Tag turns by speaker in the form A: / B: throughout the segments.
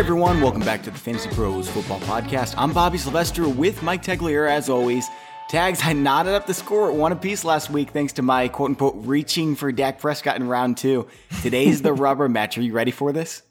A: Everyone, welcome back to the Fantasy Pros Football Podcast. I'm Bobby Sylvester with Mike Tagliere as always. Tags, I knotted up the score at one apiece last week thanks to my quote unquote reaching for Dak Prescott in round two. Today's the rubber match. Are you ready for this?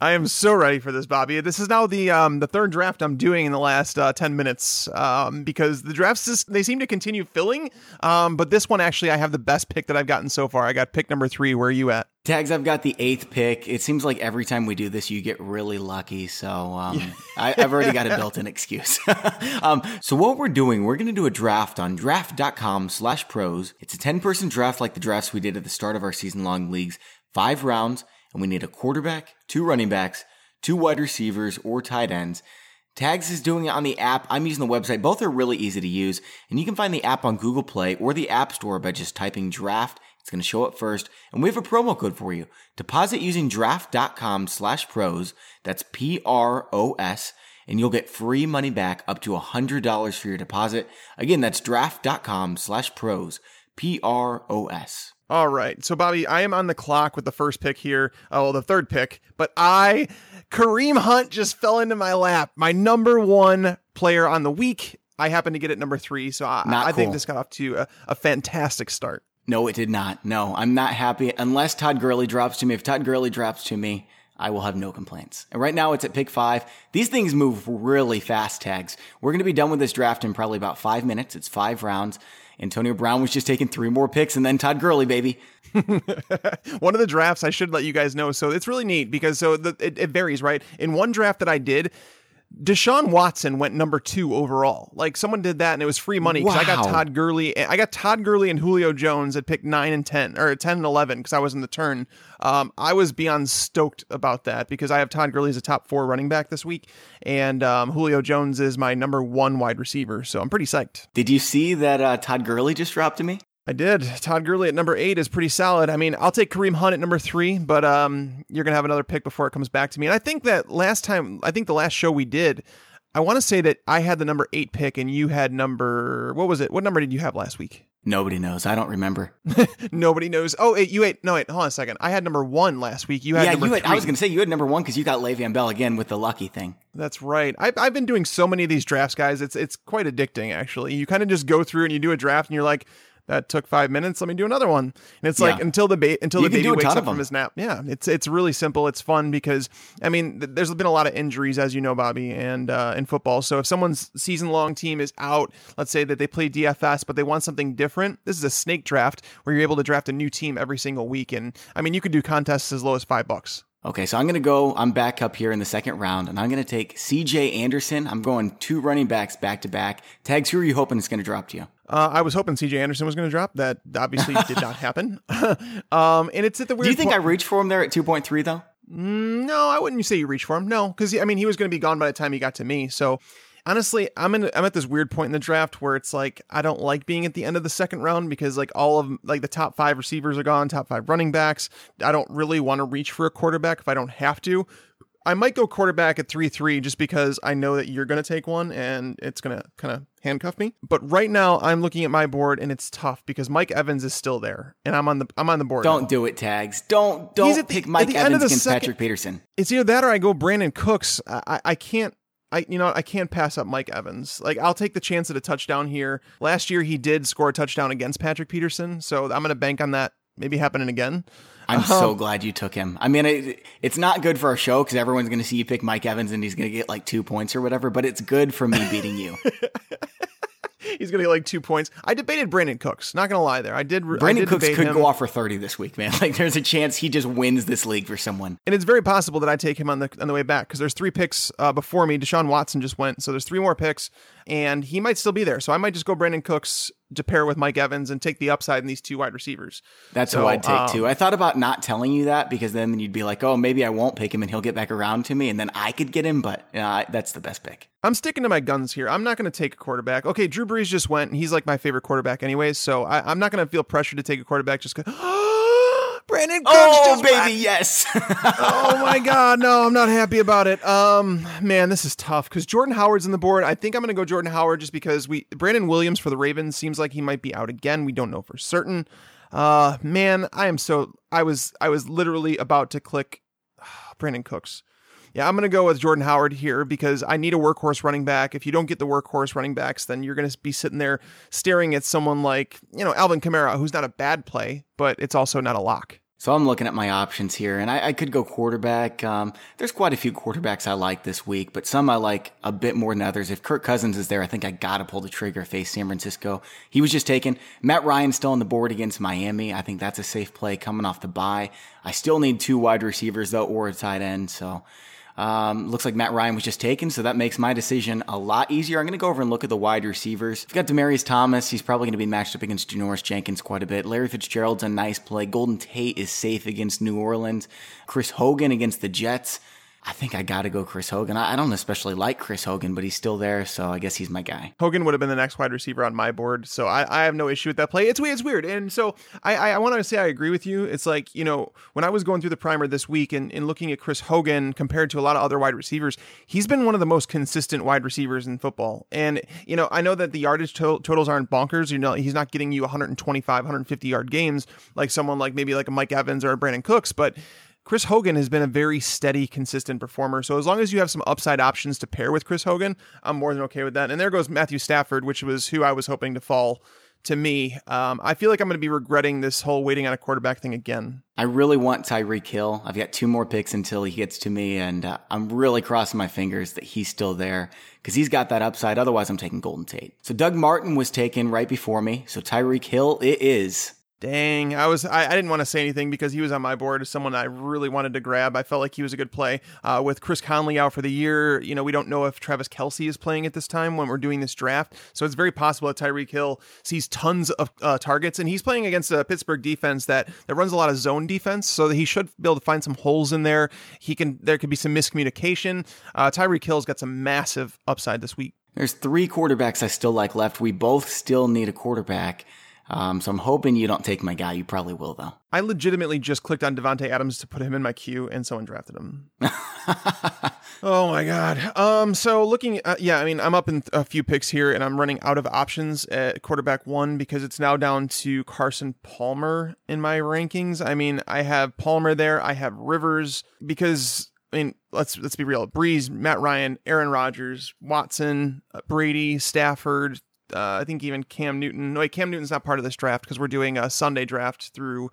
B: I am so ready for this, Bobby. This is now the um, the third draft I'm doing in the last uh, ten minutes um, because the drafts just, they seem to continue filling. Um, but this one actually, I have the best pick that I've gotten so far. I got pick number three. Where are you at?
A: Tags, I've got the eighth pick. It seems like every time we do this, you get really lucky. So um, I, have already got a built-in excuse. um, so what we're doing, we're going to do a draft on draft.com slash pros. It's a 10-person draft like the drafts we did at the start of our season-long leagues. Five rounds, and we need a quarterback, two running backs, two wide receivers, or tight ends. Tags is doing it on the app. I'm using the website. Both are really easy to use, and you can find the app on Google Play or the App Store by just typing draft. It's going to show up first, and we have a promo code for you. Deposit using draft.com slash pros. That's P R O S, and you'll get free money back up to $100 for your deposit. Again, that's draft.com slash pros. P R O S.
B: All right. So, Bobby, I am on the clock with the first pick here. Oh, the third pick. But I, Kareem Hunt just fell into my lap. My number one player on the week. I happen to get it number three. So I, I cool. think this got off to a, a fantastic start.
A: No, it did not. No, I'm not happy unless Todd Gurley drops to me. If Todd Gurley drops to me, I will have no complaints. And right now it's at pick five. These things move really fast, tags. We're going to be done with this draft in probably about five minutes. It's five rounds. Antonio Brown was just taking three more picks and then Todd Gurley, baby.
B: one of the drafts I should let you guys know. So it's really neat because so the, it, it varies, right? In one draft that I did, Deshaun Watson went number two overall. Like someone did that and it was free money because wow. I got Todd Gurley. I got Todd Gurley and Julio Jones at pick nine and ten or ten and eleven because I was in the turn. Um, I was beyond stoked about that because I have Todd Gurley as a top four running back this week, and um, Julio Jones is my number one wide receiver. So I'm pretty psyched.
A: Did you see that uh, Todd Gurley just dropped to me?
B: I did. Todd Gurley at number eight is pretty solid. I mean, I'll take Kareem Hunt at number three, but um, you're gonna have another pick before it comes back to me. And I think that last time, I think the last show we did, I want to say that I had the number eight pick and you had number what was it? What number did you have last week?
A: Nobody knows. I don't remember.
B: Nobody knows. Oh, wait, you ate. No, wait. Hold on a second. I had number one last week. You had yeah,
A: number
B: you
A: had, I was going to say you had number one because you got Le'Veon Bell again with the lucky thing.
B: That's right. I've, I've been doing so many of these drafts, guys. It's it's quite addicting, actually. You kind of just go through and you do a draft, and you're like, that took five minutes. Let me do another one. And it's yeah. like until the ba- until you the baby wakes up from his nap. Yeah, it's it's really simple. It's fun because I mean, th- there's been a lot of injuries, as you know, Bobby, and uh, in football. So if someone's season long team is out, let's say that they play DFS, but they want something different. This is a snake draft where you're able to draft a new team every single week, and I mean, you could do contests as low as five bucks.
A: Okay, so I'm going to go. I'm back up here in the second round, and I'm going to take CJ Anderson. I'm going two running backs back to back. Tags, who are you hoping is going to drop to you?
B: Uh, I was hoping CJ Anderson was going to drop. That obviously did not happen. um, and it's at the weird.
A: Do you think po- I reached for him there at 2.3 though?
B: Mm, no, I wouldn't say you reached for him. No, because I mean he was going to be gone by the time he got to me. So honestly, I'm in I'm at this weird point in the draft where it's like I don't like being at the end of the second round because like all of like the top 5 receivers are gone, top 5 running backs. I don't really want to reach for a quarterback if I don't have to. I might go quarterback at 3 3 just because I know that you're going to take one and it's going to kind of handcuff me. But right now I'm looking at my board and it's tough because Mike Evans is still there and I'm on the I'm on the board.
A: Don't
B: now.
A: do it, tags. Don't don't the, pick Mike Evans against second, Patrick Peterson.
B: It's either that or I go Brandin Cooks. I, I, I can't I you know I can't pass up Mike Evans. Like I'll take the chance at a touchdown here. Last year he did score a touchdown against Patrick Peterson, so I'm going to bank on that maybe happening again.
A: I'm um, so glad you took him. I mean, it, it's not good for our show because everyone's going to see you pick Mike Evans and he's going to get like two points or whatever. But it's good for me beating you.
B: He's gonna get like two points. I debated Brandin Cooks. Not gonna lie, there. I did.
A: Brandin
B: I did
A: Cooks could
B: him.
A: go off for thirty this week, man. Like, there's a chance he just wins this league for someone.
B: And it's very possible that I take him on the on the way back because there's three picks uh, before me. Deshaun Watson just went, so there's three more picks, and he might still be there. So I might just go Brandin Cooks to pair with Mike Evans and take the upside in these two wide receivers.
A: That's
B: so,
A: who I'd take um, too. I thought about not telling you that because then you'd be like, oh, maybe I won't pick him and he'll get back around to me and then I could get him, but uh, that's the best pick.
B: I'm sticking to my guns here. I'm not going to take a quarterback. Okay, Drew Brees just went and he's like my favorite quarterback anyways, so I, am not going to feel pressure to take a quarterback just because. Brandin Cooks
A: oh,
B: baby,
A: went. yes.
B: oh my God, no, I'm not happy about it. Um, man, this is tough because Jordan Howard's on the board. I think I'm going to go Jordan Howard just because we Brandon Williams for the Ravens seems like he might be out again. We don't know for certain. Uh, man, I am so I was I was literally about to click Brandin Cooks Yeah, I'm going to go with Jordan Howard here because I need a workhorse running back. If you don't get the workhorse running backs, then you're going to be sitting there staring at someone like, you know, Alvin Kamara, who's not a bad play, but it's also not a lock.
A: So I'm looking at my options here, and I, I could go quarterback. Um, there's quite a few quarterbacks I like this week, but some I like a bit more than others. If Kirk Cousins is there, I think I gotta pull the trigger, face San Francisco. He was just taken. Matt Ryan still on the board against Miami. I think that's a safe play coming off the bye. I still need two wide receivers though, or a tight end. So um, looks like Matt Ryan was just taken, so that makes my decision a lot easier. I'm going to go over and look at the wide receivers. We've got Demaryius Thomas. He's probably going to be matched up against Janoris Jenkins quite a bit. Larry Fitzgerald's a nice play. Golden Tate is safe against New Orleans. Chris Hogan against the Jets. I think I got to go Chris Hogan. I don't especially like Chris Hogan, but he's still there, so I guess he's my guy.
B: Hogan would have been the next wide receiver on my board, so I, I have no issue with that play. It's weird, it's weird, and so I, I, I want to say I agree with you. It's like you know when I was going through the primer this week and, and looking at Chris Hogan compared to a lot of other wide receivers, he's been one of the most consistent wide receivers in football. And you know I know that the yardage to- totals aren't bonkers. You know he's not getting you 125, 150 yard games like someone like maybe like a Mike Evans or a Brandin Cooks, but Chris Hogan has been a very steady, consistent performer. So as long as you have some upside options to pair with Chris Hogan, I'm more than okay with that. And there goes Matthew Stafford, which was who I was hoping to fall to me. Um, I feel like I'm going to be regretting this whole waiting on a quarterback thing again.
A: I really want Tyreek Hill. I've got two more picks until he gets to me, and uh, I'm really crossing my fingers that he's still there because he's got that upside. Otherwise, I'm taking Golden Tate. So Doug Martin was taken right before me. So Tyreek Hill, it is.
B: Dang, I was I, I didn't want to say anything because he was on my board as someone I really wanted to grab. I felt like he was a good play. Uh, with Chris Conley out for the year, you know we don't know if Travis Kelce is playing at this time when we're doing this draft, so it's very possible that Tyreek Hill sees tons of uh, targets, and he's playing against a Pittsburgh defense that that runs a lot of zone defense, so he should be able to find some holes in there. He can there could be some miscommunication. Uh, Tyreek Hill's got some massive upside this week.
A: There's three quarterbacks I still like left. We both still need a quarterback. Um, so I'm hoping you don't take my guy. You probably will, though.
B: I legitimately just clicked on Davante Adams to put him in my queue, and someone drafted him. oh my god. Um. So looking, at, yeah, I mean, I'm up in a few picks here, and I'm running out of options at quarterback one because it's now down to Carson Palmer in my rankings. I mean, I have Palmer there. I have Rivers because I mean, let's let's be real. Brees, Matt Ryan, Aaron Rodgers, Watson, uh, Brady, Stafford, uh, I think even Cam Newton. No, wait, Cam Newton's not part of this draft because we're doing a Sunday draft through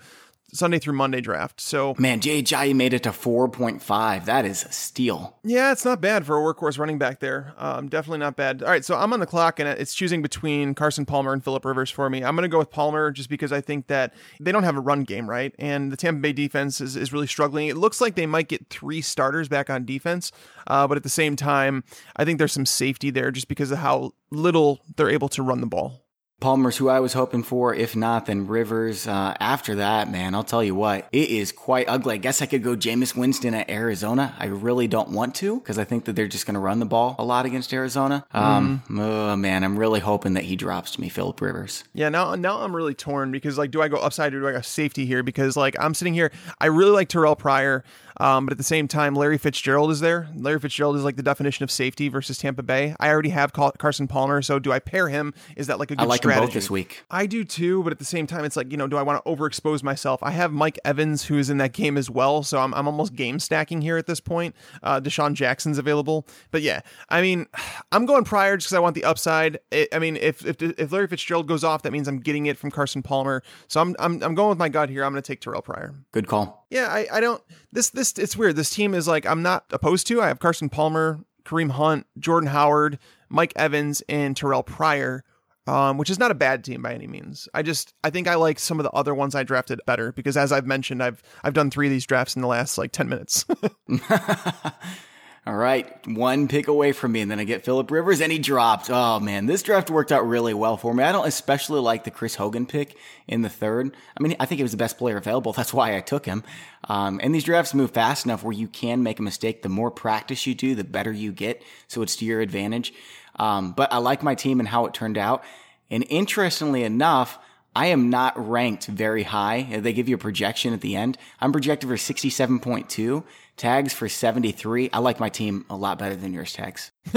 B: Sunday through Monday draft. So
A: man, Ajayi made it to four point five. That is a steal.
B: Yeah, it's not bad for a workhorse running back there. Um, definitely not bad. All right, so I'm on the clock and it's choosing between Carson Palmer and Philip Rivers for me. I'm going to go with Palmer just because I think that they don't have a run game, right? And the Tampa Bay defense is, is really struggling. It looks like they might get three starters back on defense, uh, but at the same time, I think there's some safety there just because of how little they're able to run the ball.
A: Palmer's who I was hoping for. If not, then Rivers. Uh, after that, man, I'll tell you what, it is quite ugly. I guess I could go Jameis Winston at Arizona. I really don't want to because I think that they're just going to run the ball a lot against Arizona. Um, mm. oh man, I'm really hoping that he drops to me, Philip Rivers.
B: Yeah, now now I'm really torn because like, do I go upside or do I go safety here? Because like I'm sitting here, I really like Terrelle Pryor. Um, but at the same time, Larry Fitzgerald is there. Larry Fitzgerald is like the definition of safety versus Tampa Bay. I already have Carson Palmer, so do I pair him? Is that like a good strategy? I
A: like
B: strategy?
A: them both this week.
B: I do too, but at the same time, it's like you know, do I want to overexpose myself? I have Mike Evans who is in that game as well, so I'm, I'm almost game stacking here at this point. Uh, DeSean Jackson's available, but yeah, I mean, I'm going Pryor just because I want the upside. It, I mean, if, if if Larry Fitzgerald goes off, that means I'm getting it from Carson Palmer. So I'm I'm, I'm going with my gut here. I'm going to take Terrelle Pryor.
A: Good call.
B: Yeah, I, I don't this this it's weird. This team is like I'm not opposed to. I have Carson Palmer, Kareem Hunt, Jordan Howard, Mike Evans, and Terrelle Pryor. Um, which is not a bad team by any means. I just I think I like some of the other ones I drafted better because as I've mentioned, I've I've done three of these drafts in the last like ten minutes.
A: All right, one pick away from me, and then I get Philip Rivers, and he dropped. Oh man, this draft worked out really well for me. I don't especially like the Chris Hogan pick in the third. I mean, I think he was the best player available. That's why I took him. Um, and these drafts move fast enough where you can make a mistake. The more practice you do, the better you get. So it's to your advantage. Um, but I like my team and how it turned out. And interestingly enough, I am not ranked very high. They give you a projection at the end. I'm projected for 67.2. Tags for 73. I like my team a lot better than yours, Tags.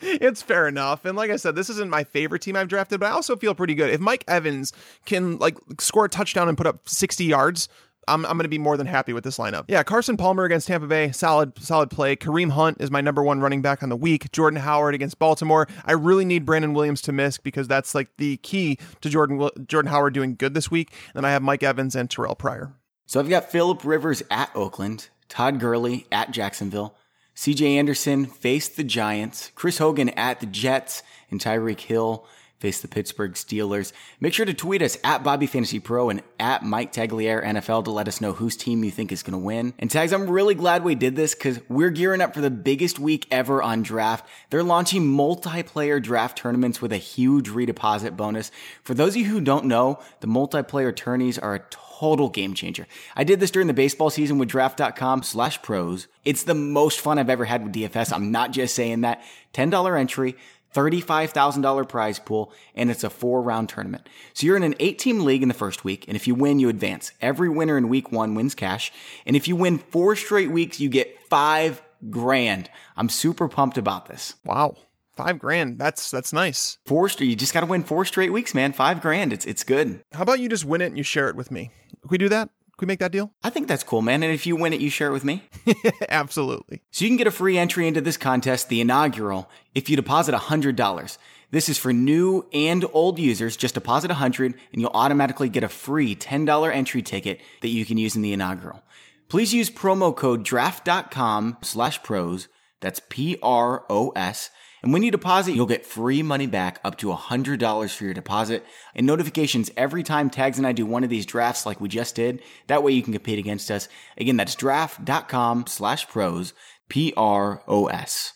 B: it's fair enough. And like I said, this isn't my favorite team I've drafted, but I also feel pretty good. If Mike Evans can like score a touchdown and put up 60 yards, I'm, I'm going to be more than happy with this lineup. Yeah, Carson Palmer against Tampa Bay, solid solid play. Kareem Hunt is my number one running back on the week. Jordan Howard against Baltimore. I really need Brandon Williams to miss because that's like the key to Jordan Jordan Howard doing good this week. And I have Mike Evans and Terrelle Pryor.
A: So I've got Philip Rivers at Oakland, Todd Gurley at Jacksonville, CJ Anderson faced the Giants, Chris Hogan at the Jets, and Tyreek Hill face the Pittsburgh Steelers. Make sure to tweet us at Bobby Fantasy Pro and at Mike Tagliere NFL to let us know whose team you think is going to win. And tags, I'm really glad we did this because we're gearing up for the biggest week ever on draft. They're launching multiplayer draft tournaments with a huge redeposit bonus. For those of you who don't know, the multiplayer tourneys are a total game changer. I did this during the baseball season with draft.com slash pros. It's the most fun I've ever had with DFS. I'm not just saying that. $10 entry. $35,000 prize pool, and it's a four round tournament. So you're in an eight team league in the first week, and if you win, you advance. Every winner in week one wins cash. And if you win four straight weeks, you get five grand. I'm super pumped about this.
B: Wow. Five grand. That's that's nice.
A: Four straight. You just got to win four straight weeks, man. Five grand. It's it's good.
B: How about you just win it and you share it with me? Can we do that? Can we make that deal?
A: I think that's cool, man. And if you win it, you share it with me.
B: Absolutely.
A: So you can get a free entry into this contest, the inaugural, if you deposit $100. This is for new and old users. Just deposit 100 and you'll automatically get a free $10 entry ticket that you can use in the inaugural. Please use promo code draft.com slash pros. That's P-R-O-S and when you deposit, you'll get free money back up to $100 for your deposit and notifications every time Tags and I do one of these drafts like we just did. That way you can compete against us. Again, that's draft.com slash pros, P-R-O-S.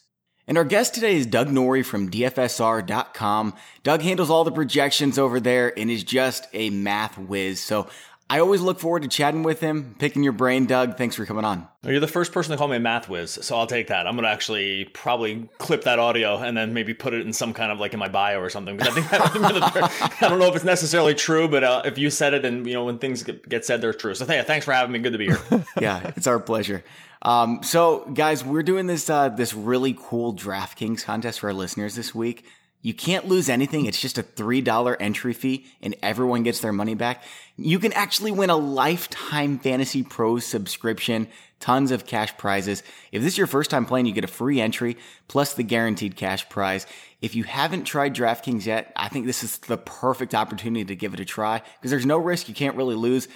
A: And our guest today is Doug Norrie from DFSR.com. Doug handles all the projections over there and is just a math whiz. So I always look forward to chatting with him, picking your brain, Doug. Thanks for coming on.
C: You're the first person to call me a math whiz, so I'll take that. I'm gonna actually probably clip that audio and then maybe put it in some kind of like in my bio or something. Because I think I don't know if it's necessarily true, but uh, if you said it and you know when things get said, they're true. So th- thanks for having me. Good to be here.
A: yeah, it's our pleasure. Um, so guys, we're doing this uh, this really cool DraftKings contest for our listeners this week. You can't lose anything. It's just a $3 entry fee and everyone gets their money back. You can actually win a lifetime Fantasy Pros subscription, tons of cash prizes. If this is your first time playing, you get a free entry plus the guaranteed cash prize. If you haven't tried DraftKings yet, I think this is the perfect opportunity to give it a try because there's no risk. You can't really lose.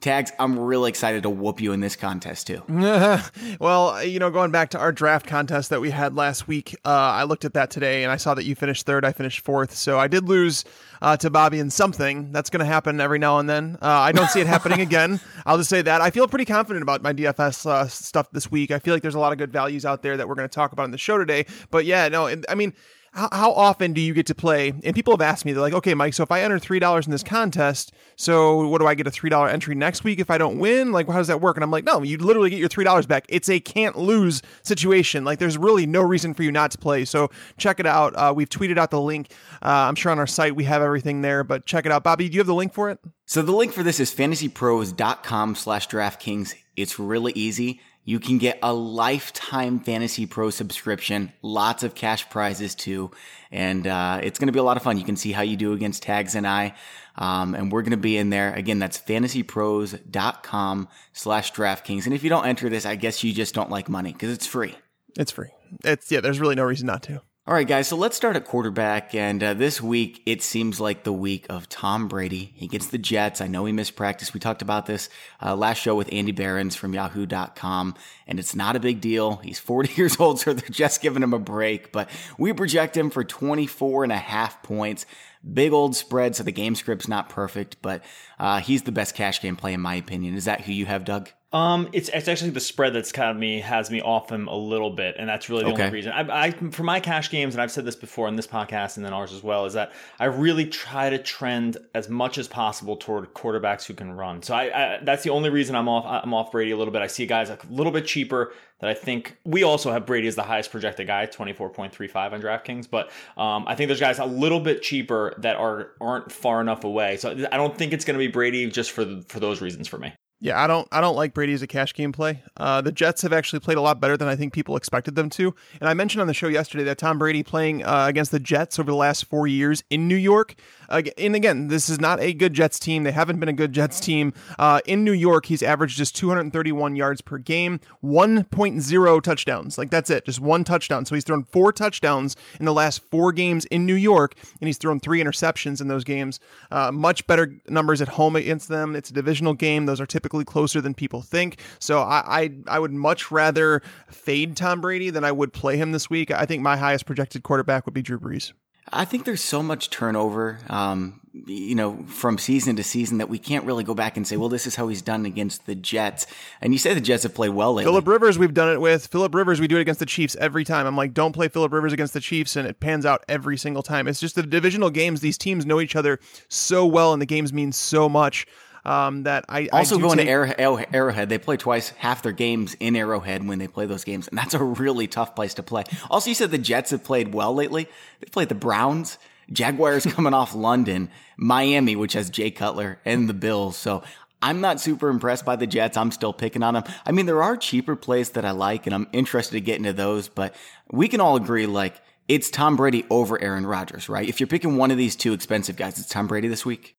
A: Tags, I'm really excited to whoop you in this contest too.
B: well, you know, going back to our draft contest that we had last week, uh, I looked at that today and I saw that you finished third. I finished fourth. So I did lose uh, to Bobby in something. That's going to happen every now and then. Uh, I don't see it happening again. I'll just say that. I feel pretty confident about my DFS uh, stuff this week. I feel like there's a lot of good values out there that we're going to talk about in the show today. But yeah, no, I mean, how, how often do you get to play? And people have asked me, they're like, okay, Mike, so if I enter $3 in this contest, so what do I get a $3 entry next week if I don't win? Like, how does that work? And I'm like, no, you literally get your $3 back. It's a can't lose situation. Like, there's really no reason for you not to play. So check it out. Uh, we've tweeted out the link. Uh, I'm sure on our site we have everything there, but check it out. Bobby, do you have the link for it?
A: So the link for this is fantasypros.com slash DraftKings. It's really easy. You can get a lifetime Fantasy Pro subscription, lots of cash prizes too, and uh, it's going to be a lot of fun. You can see how you do against Tags and I, um, and we're going to be in there. Again, that's fantasypros.com slash DraftKings. And if you don't enter this, I guess you just don't like money because it's free.
B: It's free. It's yeah. There's really no reason not to.
A: All right, guys, so let's start at quarterback. And uh, this week, it seems like the week of Tom Brady. He gets the Jets. I know he missed practice. We talked about this uh, last show with Andy Behrens from yahoo.com, and it's not a big deal. He's 40 years old, so they're just giving him a break. But we project him for 24 and a half points. Big old spread, so the game script's not perfect, but uh, he's the best cash game play, in my opinion. Is that who you have, Doug?
C: Um, it's it's actually the spread that's kind of me has me off him a little bit, and that's really the okay. only reason. I, I for my cash games, and I've said this before in this podcast and then ours as well, is that I really try to trend as much as possible toward quarterbacks who can run. So I, I that's the only reason I'm off I'm off Brady a little bit. I see guys a little bit cheaper that I think we also have Brady as the highest projected guy, twenty four point three five on DraftKings, but um, I think there's guys a little bit cheaper that are aren't far enough away. So I don't think it's going to be Brady just for for those reasons for me.
B: Yeah, I don't I don't like Brady as a cash game play. Uh, the Jets have actually played a lot better than I think people expected them to. And I mentioned on the show yesterday that Tom Brady playing uh, against the Jets over the last four years in New York. And again, this is not a good Jets team. They haven't been a good Jets team. Uh, in New York, he's averaged just 231 yards per game, 1.0 touchdowns. Like that's it, just one touchdown. So he's thrown four touchdowns in the last four games in New York, and he's thrown three interceptions in those games. Uh, much better numbers at home against them. It's a divisional game. Those are typically typically closer than people think. So I, I, I would much rather fade Tom Brady than I would play him this week. I think my highest projected quarterback would be Drew Brees.
A: I think there's so much turnover, um, you know, from season to season that we can't really go back and say, well, this is how he's done against the Jets. And you say the Jets have played well lately.
B: Philip Rivers, we've done it with. Philip Rivers, we do it against the Chiefs every time. I'm like, don't play Philip Rivers against the Chiefs, and it pans out every single time. It's just the divisional games. These teams know each other so well, and the games mean so much um, that I
A: also
B: I
A: going take- to Arrow- Arrowhead. They play twice half their games in Arrowhead when they play those games, and that's a really tough place to play. Also, you said the Jets have played well lately. They played the Browns, Jaguars coming off London, Miami, which has Jay Cutler, and the Bills. So I'm not super impressed by the Jets. I'm still picking on them. I mean, there are cheaper plays that I like, and I'm interested to get into those, but we can all agree like it's Tom Brady over Aaron Rodgers, right? If you're picking one of these two expensive guys, it's Tom Brady this week.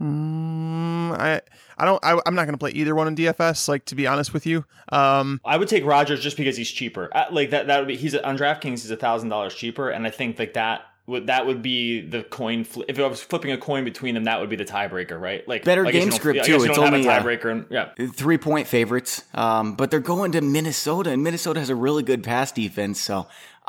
B: Mm, I I don't I, am not going to play either one in DFS. Like to be honest with you, um,
C: I would take Rodgers just because he's cheaper. Uh, like that that would be he's on DraftKings he's a thousand dollars cheaper, and I think like that would that would be the coin. Fl- if I was flipping a coin between them, that would be the tiebreaker, right? Like
A: better game script too.
C: It's only a tiebreaker. And, yeah,
A: three point favorites. Um, but they're going to Minnesota, and Minnesota has a really good pass defense. So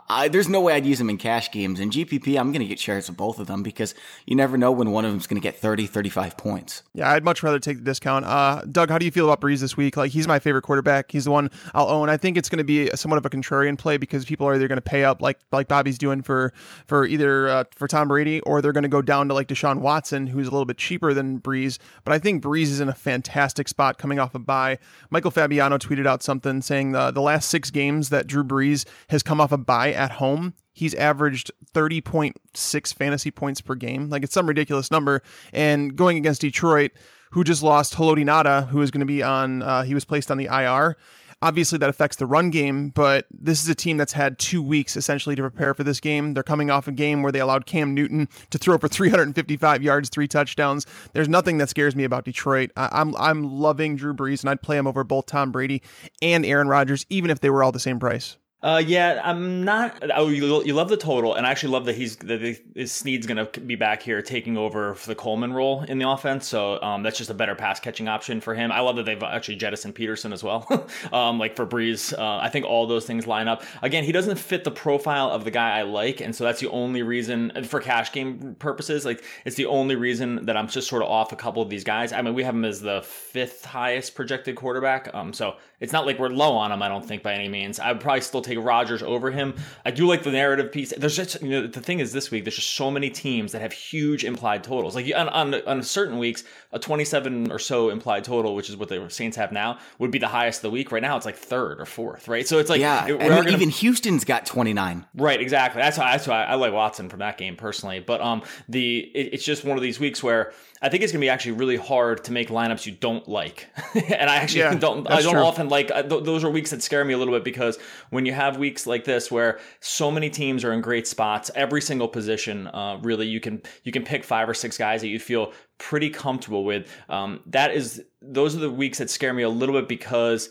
A: I, there's no way I'd use them in cash games. In GPP, I'm going to get shares of both of them because you never know when one of them's going to get 30, 35 points.
B: Yeah, I'd much rather take the discount. Uh, Doug, how do you feel about Brees this week? Like, he's my favorite quarterback. He's the one I'll own. I think it's going to be somewhat of a contrarian play because people are either going to pay up like like Bobby's doing for for either uh, for Tom Brady or they're going to go down to like Deshaun Watson, who's a little bit cheaper than Brees. But I think Brees is in a fantastic spot coming off a bye. Michael Fabiano tweeted out something saying the, the last six games that Drew Brees has come off a bye at home he's averaged 30.6 fantasy points per game. Like it's some ridiculous number. And going against Detroit, who just lost Haloti who is going to be on, uh, he was placed on the IR. Obviously, that affects the run game, but this is a team that's had two weeks essentially to prepare for this game. They're coming off a game where they allowed Cam Newton to throw for 355 yards, three touchdowns. There's nothing that scares me about Detroit. I, I'm I'm loving Drew Brees, and I'd play him over both Tom Brady and Aaron Rodgers, even if they were all the same price.
C: Uh, yeah, I'm not. Oh, you, you love the total, and I actually love that he's that Snead's going to be back here taking over for the Coleman role in the offense. So um, that's just a better pass catching option for him. I love that they've actually jettisoned Peterson as well, um, like for Brees. Uh, I think all those things line up. Again, he doesn't fit the profile of the guy I like, and so that's the only reason for cash game purposes. Like it's the only reason that I'm just sort of off a couple of these guys. I mean, we have him as the fifth highest projected quarterback. Um, so it's not like we're low on him. I don't think by any means. I would probably still take Rodgers over him. I do like the narrative piece. There's just you know the thing is this week there's just so many teams that have huge implied totals. Like on on, on certain weeks, a 27 or so implied total, which is what the Saints have now, would be the highest of the week. Right now, it's like third or fourth, right? So it's like
A: yeah,
C: it,
A: and gonna, even Houston's got 29.
C: Right, exactly. That's why that's why I, I like Watson from that game personally. But um, the it, it's just one of these weeks where I think it's going to be actually really hard to make lineups you don't like, and I actually yeah, don't. I don't true. often like th- those are weeks that scare me a little bit because when you have weeks like this where so many teams are in great spots, every single position, uh, really you can you can pick five or six guys that you feel pretty comfortable with. Um, that is those are the weeks that scare me a little bit because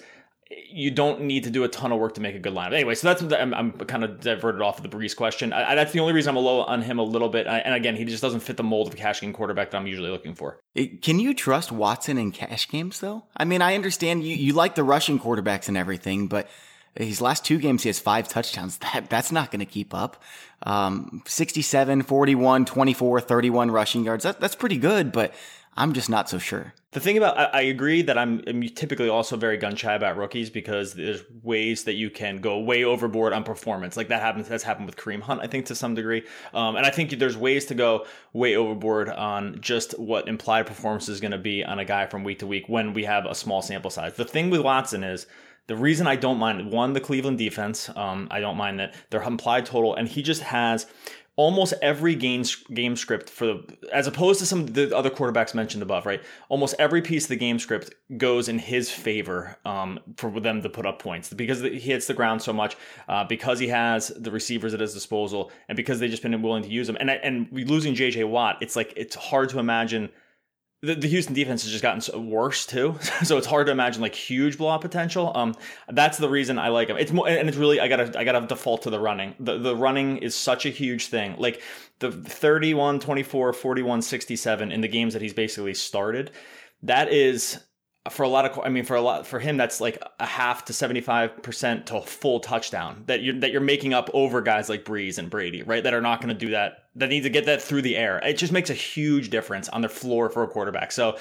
C: you don't need to do a ton of work to make a good lineup. Anyway, so that's I'm, I'm kind of diverted off of the Brees question. I, I, that's the only reason I'm low on him a little bit. I, and again, he just doesn't fit the mold of a cash game quarterback that I'm usually looking for.
A: Can you trust Watson in cash games though? I mean, I understand you you like the rushing quarterbacks and everything, but his last two games he has five touchdowns. That that's not going to keep up. Um, 67, 41, 24, 31 rushing yards. That, that's pretty good, but I'm just not so sure.
C: The thing about I, I agree that I'm, I'm, typically also very gun shy about rookies because there's ways that you can go way overboard on performance. Like that happens. That's happened with Kareem Hunt, I think, to some degree. Um, and I think there's ways to go way overboard on just what implied performance is going to be on a guy from week to week when we have a small sample size. The thing with Watson is the reason I don't mind one the Cleveland defense. Um, I don't mind that their implied total, and he just has almost every game game script for the as opposed to some of the other quarterbacks mentioned above, right? Almost every piece of the game script goes in his favor um, for them to put up points because he hits the ground so much, uh, because he has the receivers at his disposal, and because they've just been willing to use them. And and losing J.J. Watt, it's like it's hard to imagine the, the Houston defense has just gotten worse too, so it's hard to imagine like huge blowout potential. Um, that's the reason I like him. It's more, and it's really I gotta I gotta default to the running. The the running is such a huge thing. Like the 31, 24, 41, 67 in the games that he's basically started. That is for a lot of I mean for a lot for him that's like a half to 75% to full touchdown that you that you're making up over guys like Brees and Brady, right? That are not going to do that that need to get that through the air. It just makes a huge difference on their floor for a quarterback. So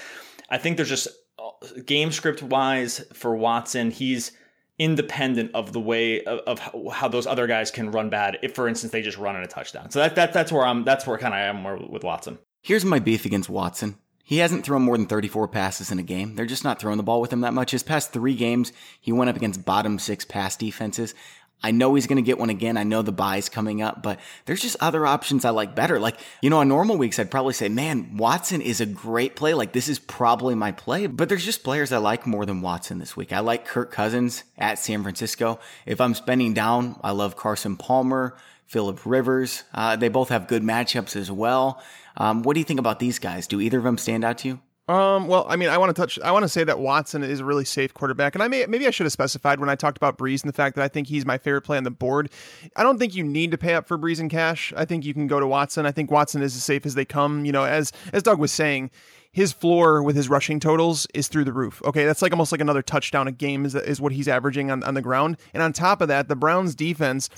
C: I think there's just uh, game script wise for Watson, he's independent of the way of, of, how those other guys can run bad if for instance they just run in a touchdown. So that, that that's where I'm that's where kind of I am more with Watson.
A: Here's my beef against Watson. He hasn't thrown more than 34 passes in a game. They're just not throwing the ball with him that much. His past three games, he went up against bottom six pass defenses. I know he's going to get one again. I know the bye's coming up, but there's just other options I like better. Like, you know, on normal weeks, I'd probably say, man, Watson is a great play. Like, this is probably my play, but there's just players I like more than Watson this week. I like Kirk Cousins at San Francisco. If I'm spending down, I love Carson Palmer, Philip Rivers. Uh, they both have good matchups as well. Um, what do you think about these guys? Do either of them stand out to you?
B: Um, well, I mean, I want to touch. I want to say that Watson is a really safe quarterback, and I may maybe I should have specified when I talked about Brees and the fact that I think he's my favorite play on the board. I don't think you need to pay up for Brees and cash. I think you can go to Watson. I think Watson is as safe as they come. You know, as as Doug was saying, his floor with his rushing totals is through the roof. Okay, that's like almost like another touchdown a game is, is what he's averaging on, on the ground. And on top of that, the Browns defense,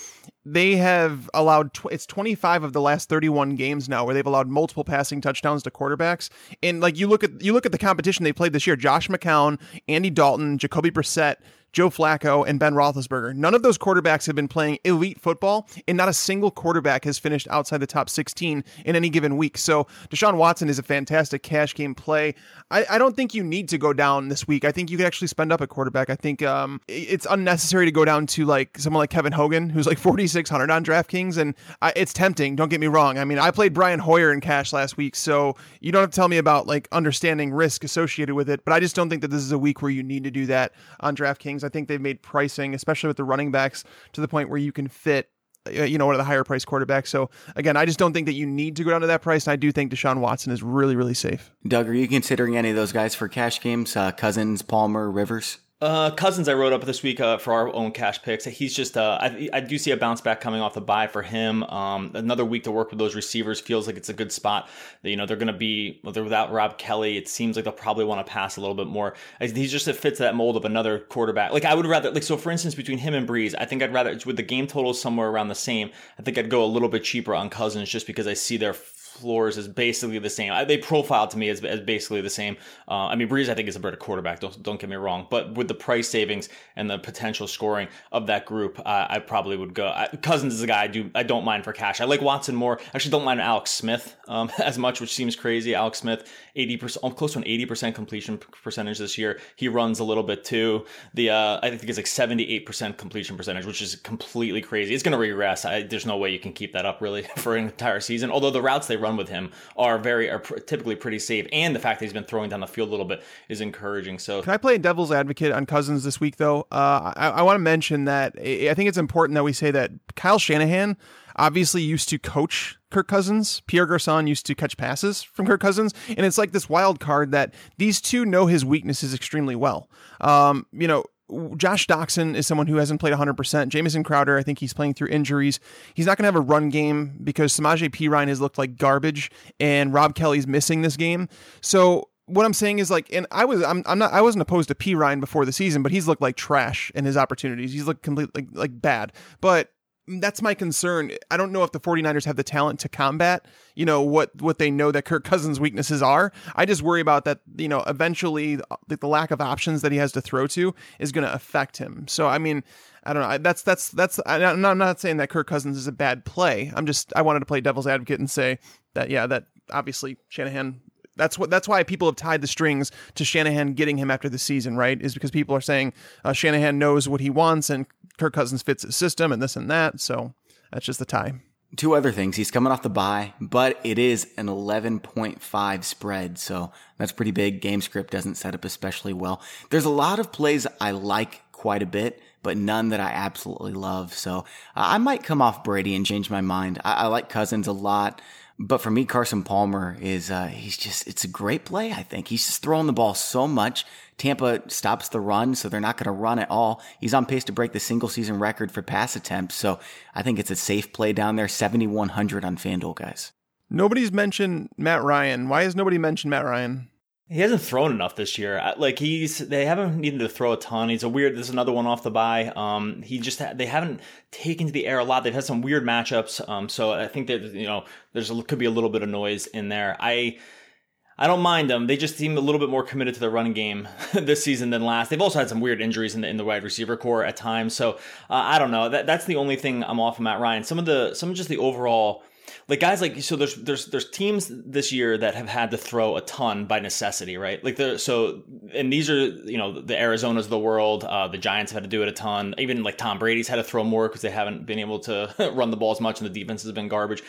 B: they have allowed tw- it's 25 of the last 31 games now where they've allowed multiple passing touchdowns to quarterbacks. And like you look at you look at the competition they played this year, Josh McCown, Andy Dalton, Jacoby Brissett, Joe Flacco, and Ben Roethlisberger. None of those quarterbacks have been playing elite football, and not a single quarterback has finished outside the top 16 in any given week. So Deshaun Watson is a fantastic cash game play. I, I don't think you need to go down this week. I think you could actually spend up a quarterback. I think um, it's unnecessary to go down to like someone like Kevin Hogan, who's like 4,600 on DraftKings, and I, it's tempting. Don't get me wrong. I mean, I played Brian Hoyer in cash last week, so you don't have to tell me about like understanding risk associated with it. But I just don't think that this is a week where you need to do that on DraftKings. I think they've made pricing, especially with the running backs, to the point where you can fit uh, you know, one of the higher price quarterbacks. So again, I just don't think that you need to go down to that price. And I do think Deshaun Watson is really, really safe.
A: Doug, are you considering any of those guys for cash games? Uh, Cousins, Palmer, Rivers?
C: Uh, Cousins, I wrote up this week uh, for our own cash picks. He's just, uh, I, I do see a bounce back coming off the bye for him. Um, another week to work with those receivers feels like it's a good spot. You know, they're going to be, they're without Rob Kelley. It seems like they'll probably want to pass a little bit more. He's just, it fits that mold of another quarterback. Like, I would rather, like, so for instance, between him and Brees, I think I'd rather, with the game totals somewhere around the same, I think I'd go a little bit cheaper on Cousins just because I see their floors is basically the same. They profile to me as, as basically the same. Uh, I mean, Brees I think is a better quarterback. Don't don't get me wrong, but with the price savings and the potential scoring of that group, uh, I probably would go. I, Cousins is a guy I do I don't mind for cash. I like Watson more. Actually don't mind Alex Smith um, as much, which seems crazy. Alex Smith, eighty percent, close to an eighty percent completion percentage this year. He runs a little bit too. The uh, I think it's like seventy eight percent completion percentage, which is completely crazy. It's going to regress. I, there's no way you can keep that up really for an entire season. Although the routes they run run with him are very are typically pretty safe, and the fact that he's been throwing down the field a little bit is encouraging. So,
B: can I play devil's advocate on Cousins this week though? Uh, I, I want to mention that I think it's important that we say that Kyle Shanahan obviously used to coach Kirk Cousins. Pierre Garcon used to catch passes from Kirk Cousins, and it's like this wild card that these two know his weaknesses extremely well. Um, you know, Josh Doctson is someone who hasn't played 100%. Jamison Crowder, I think he's playing through injuries. He's not going to have a run game because Samaje Perine has looked like garbage and Rob Kelley's missing this game. So what I'm saying is like, and I was, I'm, I'm not, I wasn't opposed to Perine before the season, but he's looked like trash in his opportunities. He's looked completely like, like bad. But that's my concern. I don't know if the 49ers have the talent to combat, you know, what what they know that Kirk Cousins' weaknesses are. I just worry about that, you know, eventually the, the lack of options that he has to throw to is going to affect him. So, I mean, I don't know. That's that's that's I'm not saying that Kirk Cousins is a bad play. I'm just I wanted to play devil's advocate and say that yeah, that obviously Shanahan that's what. That's why people have tied the strings to Shanahan getting him after the season, right? Is because people are saying uh, Shanahan knows what he wants and Kirk Cousins fits his system and this and that. So that's just the tie.
A: Two other things. He's coming off the bye, but it is an 11.5 spread. So that's pretty big. Game script doesn't set up especially well. There's a lot of plays I like quite a bit, but none that I absolutely love. So I might come off Brady and change my mind. I, I like Cousins a lot. But for me, Carson Palmer is, uh, he's just, it's a great play, I think. He's just throwing the ball so much. Tampa stops the run, so they're not going to run at all. He's on pace to break the single season record for pass attempts. So I think it's a safe play down there. 7,100 on FanDuel, guys.
B: Nobody's mentioned Matt Ryan. Why has nobody mentioned Matt Ryan?
C: He hasn't thrown enough this year. Like he's, they haven't needed to throw a ton. He's a weird. There's another one off the bye. Um, he just they haven't taken to the air a lot. They've had some weird matchups. Um, so I think that you know there's a, could be a little bit of noise in there. I. I don't mind them. They just seem a little bit more committed to the running game this season than last. They've also had some weird injuries in the in the wide receiver corps at times. So uh, I don't know. That that's the only thing I'm off of Matt Ryan. Some of the some of just the overall like guys like so there's there's there's teams this year that have had to throw a ton by necessity right like the so and these are you know the arizonas of the world uh, the giants have had to do it a ton even like tom brady's had to throw more because they haven't been able to run the ball as much and the defense has been garbage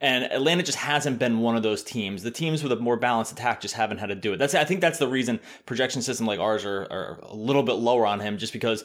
C: and Atlanta just hasn't been one of those teams. The teams with a more balanced attack just haven't had to do it. That's I think that's the reason projection system like ours are, are a little bit lower on him, just because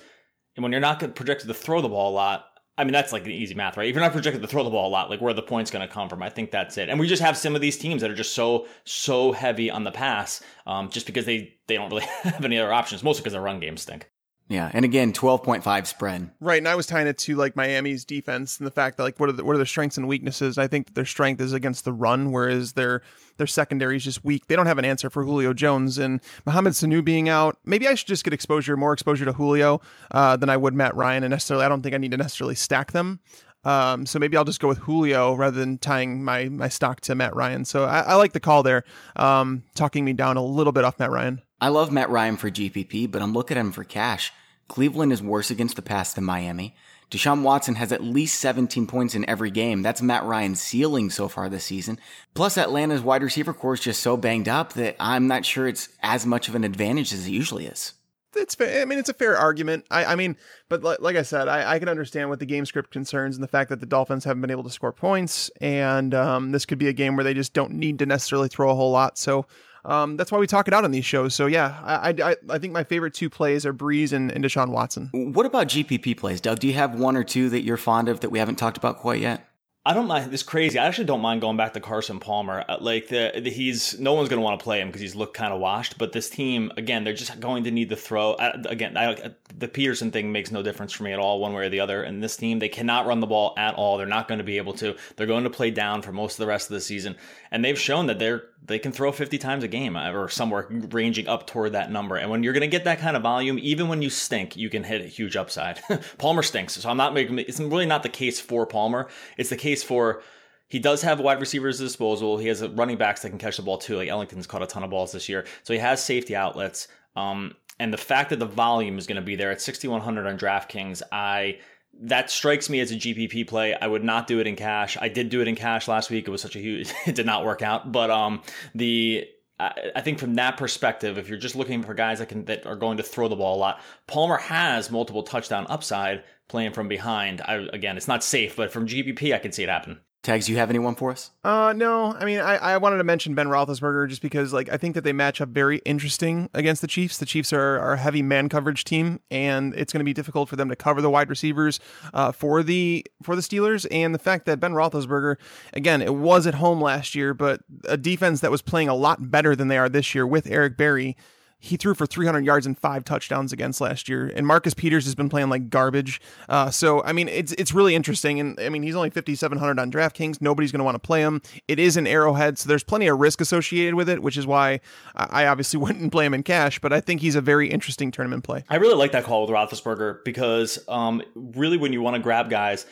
C: when you're not projected to throw the ball a lot, I mean, that's like the easy math, right? If you're not projected to throw the ball a lot, like where the point's going to come from, I think that's it. And we just have some of these teams that are just so so heavy on the pass, um, just because they they don't really have any other options, mostly because their run games stink.
A: Yeah, and again, twelve point five spread.
B: Right, and I was tying it to like Miami's defense and the fact that like what are the, what are their strengths and weaknesses. I think their strength is against the run, whereas their their secondary is just weak. They don't have an answer for Julio Jones and Mohamed Sanu being out. Maybe I should just get exposure, more exposure to Julio uh, than I would Matt Ryan. And necessarily, I don't think I need to necessarily stack them. Um, so maybe I'll just go with Julio rather than tying my my stock to Matt Ryan. So I, I like the call there, um, talking me down a little bit off Matt Ryan.
A: I love Matt Ryan for GPP, but I'm looking at him for cash. Cleveland is worse against the pass than Miami. Deshaun Watson has at least 17 points in every game. That's Matt Ryan's ceiling so far this season. Plus, Atlanta's wide receiver corps is just so banged up that I'm not sure it's as much of an advantage as it usually is.
B: It's fair. I mean, it's a fair argument. I, I mean, but like, like I said, I, I, can understand what the game script concerns and the fact that the Dolphins haven't been able to score points, and um, this could be a game where they just don't need to necessarily throw a whole lot. So um, that's why we talk it out on these shows. So yeah, I, I, I think my favorite two plays are Brees and, and Deshaun Watson.
A: What about GPP plays, Doug? Do you have one or two that you're fond of that we haven't talked about quite yet?
C: I don't mind. It's crazy. I actually don't mind going back to Carson Palmer. Uh, like the, the he's no one's going to want to play him because he's looked kind of washed. But this team, again, they're just going to need to throw. I, again, I, the Peterson thing makes no difference for me at all, one way or the other. And this team, they cannot run the ball at all. They're not going to be able to. They're going to play down for most of the rest of the season, and they've shown that they're they can throw 50 times a game uh, or somewhere ranging up toward that number. And when you're going to get that kind of volume, even when you stink, you can hit a huge upside. Palmer stinks, so I'm not making. It's really not the case for Palmer. It's the case for he does have wide receivers at disposal. He has running backs that can catch the ball too. Like Ellington's caught a ton of balls this year, so he has safety outlets. Um, and the fact that the volume is going to be there at 6100 on DraftKings, I that strikes me as a GPP play. I would not do it in cash. I did do it in cash last week. It was such a huge. it did not work out, but um, the I think from that perspective, if you're just looking for guys that can that are going to throw the ball a lot, Palmer has multiple touchdown upside playing from behind. I, again, it's not safe, but from GPP, I can see it happen.
A: Tags, you have anyone for us?
B: Uh, no. I mean, I, I wanted to mention Ben Roethlisberger just because, like, I think that they match up very interesting against the Chiefs. The Chiefs are, are a heavy man coverage team, and it's going to be difficult for them to cover the wide receivers uh, for the for the Steelers. And the fact that Ben Roethlisberger, again, it was at home last year, but a defense that was playing a lot better than they are this year with Eric Berry he threw for 300 yards and five touchdowns against last year. And Marcus Peters has been playing like garbage. Uh, so I mean, it's it's really interesting. And I mean, he's only 5,700 on DraftKings. Nobody's going to want to play him. It is an Arrowhead, so there's plenty of risk associated with it, which is why I obviously wouldn't play him in cash. But I think he's a very interesting tournament play.
C: I really like that call with Roethlisberger because um, really, when you want to grab guys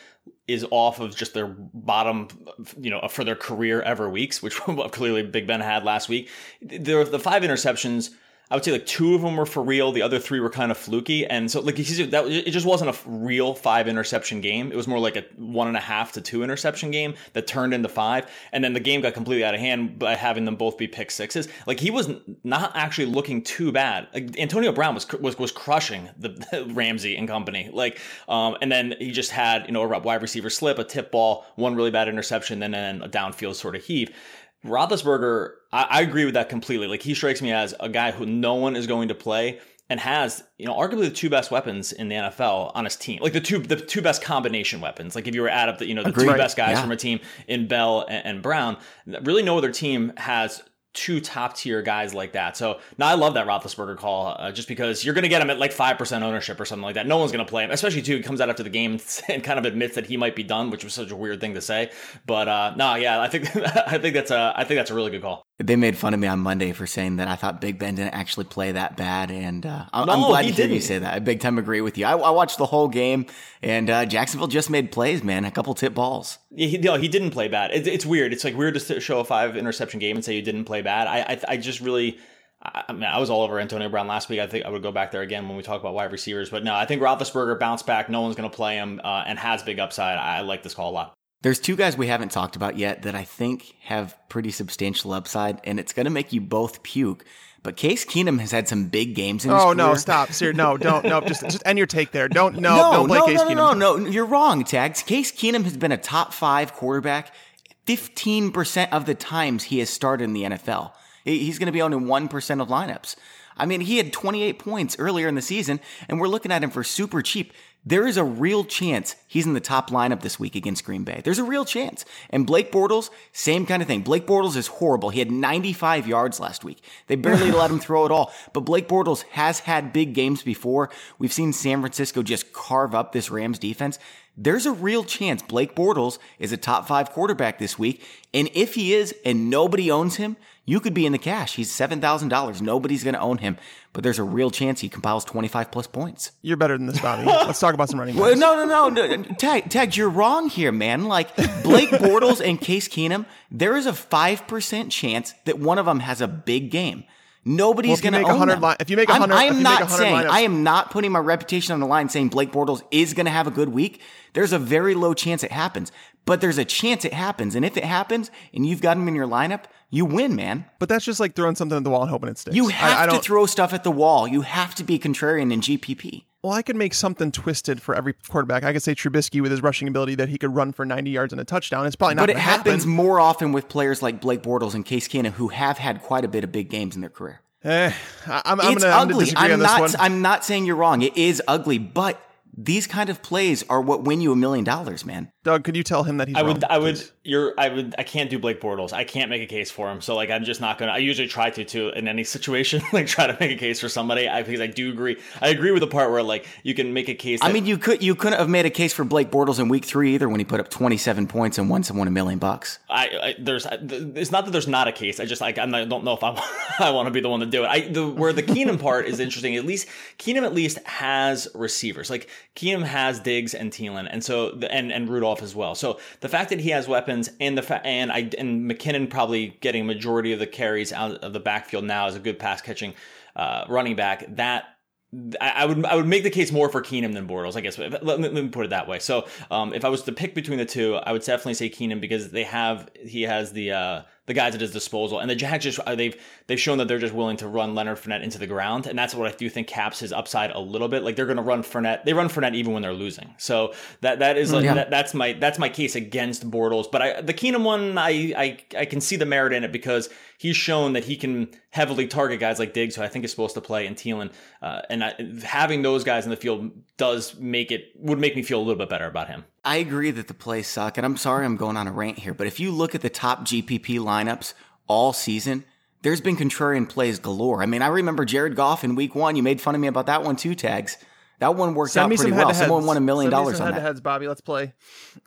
C: is off of just their bottom, you know, for their career ever weeks, which clearly Big Ben had last week. The, the five interceptions I would say like two of them were for real. The other three were kind of fluky. And so like that it just wasn't a real five interception game. It was more like a one and a half to two interception game that turned into five. And then the game got completely out of hand by having them both be pick sixes. Like he was not actually looking too bad. Like Antonio Brown was was was crushing the Ramsey and company. Like um and then he just had you know a wide receiver slip, a tip ball, one really bad interception, and then a downfield sort of heave. Roethlisberger, I, I agree with that completely. Like he strikes me as a guy who no one is going to play and has, you know, arguably the two best weapons in the NFL on his team. Like the two the two best combination weapons. Like if you were add up the, you know, the Agreed. two best guys yeah. from a team in Bell and, and Brown, really no other team has two top tier guys like that. So now I love that Roethlisberger call uh, just because you're going to get him at like 5% ownership or something like that. No one's going to play him, especially too. He comes out after the game and kind of admits that he might be done, which was such a weird thing to say. But uh, no, yeah, I think, I think that's a, I think that's a really good call.
A: They made fun of me on Monday for saying that I thought Big Ben didn't actually play that bad, and uh, I'm, no, I'm, glad to hear didn't. you say that. I big time agree with you. I, I watched the whole game, and uh, Jacksonville just made plays, man. A couple tip balls.
C: Yeah, he, no, he didn't play bad. It, it's weird. It's like weird to show a five interception game and say you didn't play bad. I, I, I just really. I mean, I was all over Antonio Brown last week. I think I would go back there again when we talk about wide receivers. But no, I think Roethlisberger bounced back. No one's going to play him uh, and has big upside. I, I like this call a lot.
A: There's two guys we haven't talked about yet that I think have pretty substantial upside, and it's going to make you both puke. But Case Keenum has had some big games in his
B: Oh
A: no,
B: stop. Sir, no, don't no, just just end your take there. Don't no, no don't play
A: no,
B: Case
A: no,
B: Keenum.
A: No, no, no, you're wrong, Tags. Case Keenum has been a top five quarterback 15% of the times he has started in the NFL. He's going to be owned in 1% of lineups. I mean, he had 28 points earlier in the season, and we're looking at him for super cheap there is a real chance he's in the top lineup this week against Green Bay. There's a real chance. And Blake Bortles, same kind of thing. Blake Bortles is horrible. He had 95 yards last week. They barely let him throw at all. But Blake Bortles has had big games before. We've seen San Francisco just carve up this Rams defense. There's a real chance Blake Bortles is a top five quarterback this week. And if he is and nobody owns him, you could be in the cash. He's $7,000. Nobody's going to own him, but there's a real chance he compiles 25 plus points.
B: You're better than this, Bobby. Let's talk about some running backs.
A: Well, no, no, no, no. Tag, Tag, you're wrong here, man. Like Blake Bortles and Case Keenum, there is a 5% chance that one of them has a big game. Nobody's well, going to own them.
B: Line, if you make a hundred,
A: I am not
B: saying
A: lineups. I am not putting my reputation on the line saying Blake Bortles is going to have a good week. There's a very low chance it happens, but there's a chance it happens. And if it happens and you've got him in your lineup, you win, man.
B: But that's just like throwing something at the wall and hoping it sticks.
A: You have I, I to throw stuff at the wall. You have to be contrarian in GPP.
B: Well, I could make something twisted for every quarterback. I could say Trubisky with his rushing ability that he could run for 90 yards and a touchdown. It's probably not.
A: But it happens
B: happen.
A: more often with players like Blake Bortles and Case Keenum who have had quite a bit of big games in their career.
B: Eh, I'm,
A: I'm
B: it's
A: ugly.
B: I'm not.
A: I'm not saying you're wrong. It is ugly, but these kind of plays are what win you a million dollars, man.
B: Doug, could you tell him that he's
C: I
B: would
C: wrong, I would you're I would I can't do Blake Bortles. I can't make a case for him. So like I'm just not gonna I usually try to too in any situation, like try to make a case for somebody. I because I do agree. I agree with the part where like you can make a case
A: that, I mean you could you couldn't have made a case for Blake Bortles in week three either when he put up twenty seven points and won someone a million bucks.
C: I, I there's it's not that there's not a case. I just like I'm not, I don't know if I I want to be the one to do it. I the where the Keenum part is interesting. At least Keenum at least has receivers. Like Keenum has Diggs and Thielen, and so and and Rudolph as well. So the fact that he has weapons and the fa- and I and McKinnon probably getting majority of the carries out of the backfield now as a good pass catching uh, running back that I, would I would make the case more for Keenum than Bortles, I guess. Let, let, me put it that way. So, um, if I was to pick between the two, I would definitely say Keenum because they have he has the uh, the guys at his disposal. And the Jags just uh, they've they've shown that they're just willing to run Leonard Fournette into the ground, and that's what I do think caps his upside a little bit. Like they're going to run Fournette, they run Fournette even when they're losing. So that that is like, yeah. that, that's my that's my case against Bortles. But I, the Keenum one, I, I I can see the merit in it because he's shown that he can heavily target guys like Diggs, who I think is supposed to play, and Thielen, uh, and I, having those guys in the field does make it would make me feel a little bit better about him.
A: I agree that the plays suck, and I'm sorry I'm going on a rant here, but if you look at the top GPP lineups all season, there's been contrarian plays galore. I mean, I remember Jared Goff in week one. You made fun of me about that one too, tags. That one worked Send out pretty well. Someone won a million dollars on
B: head
A: that.
B: heads, Bobby. Let's play.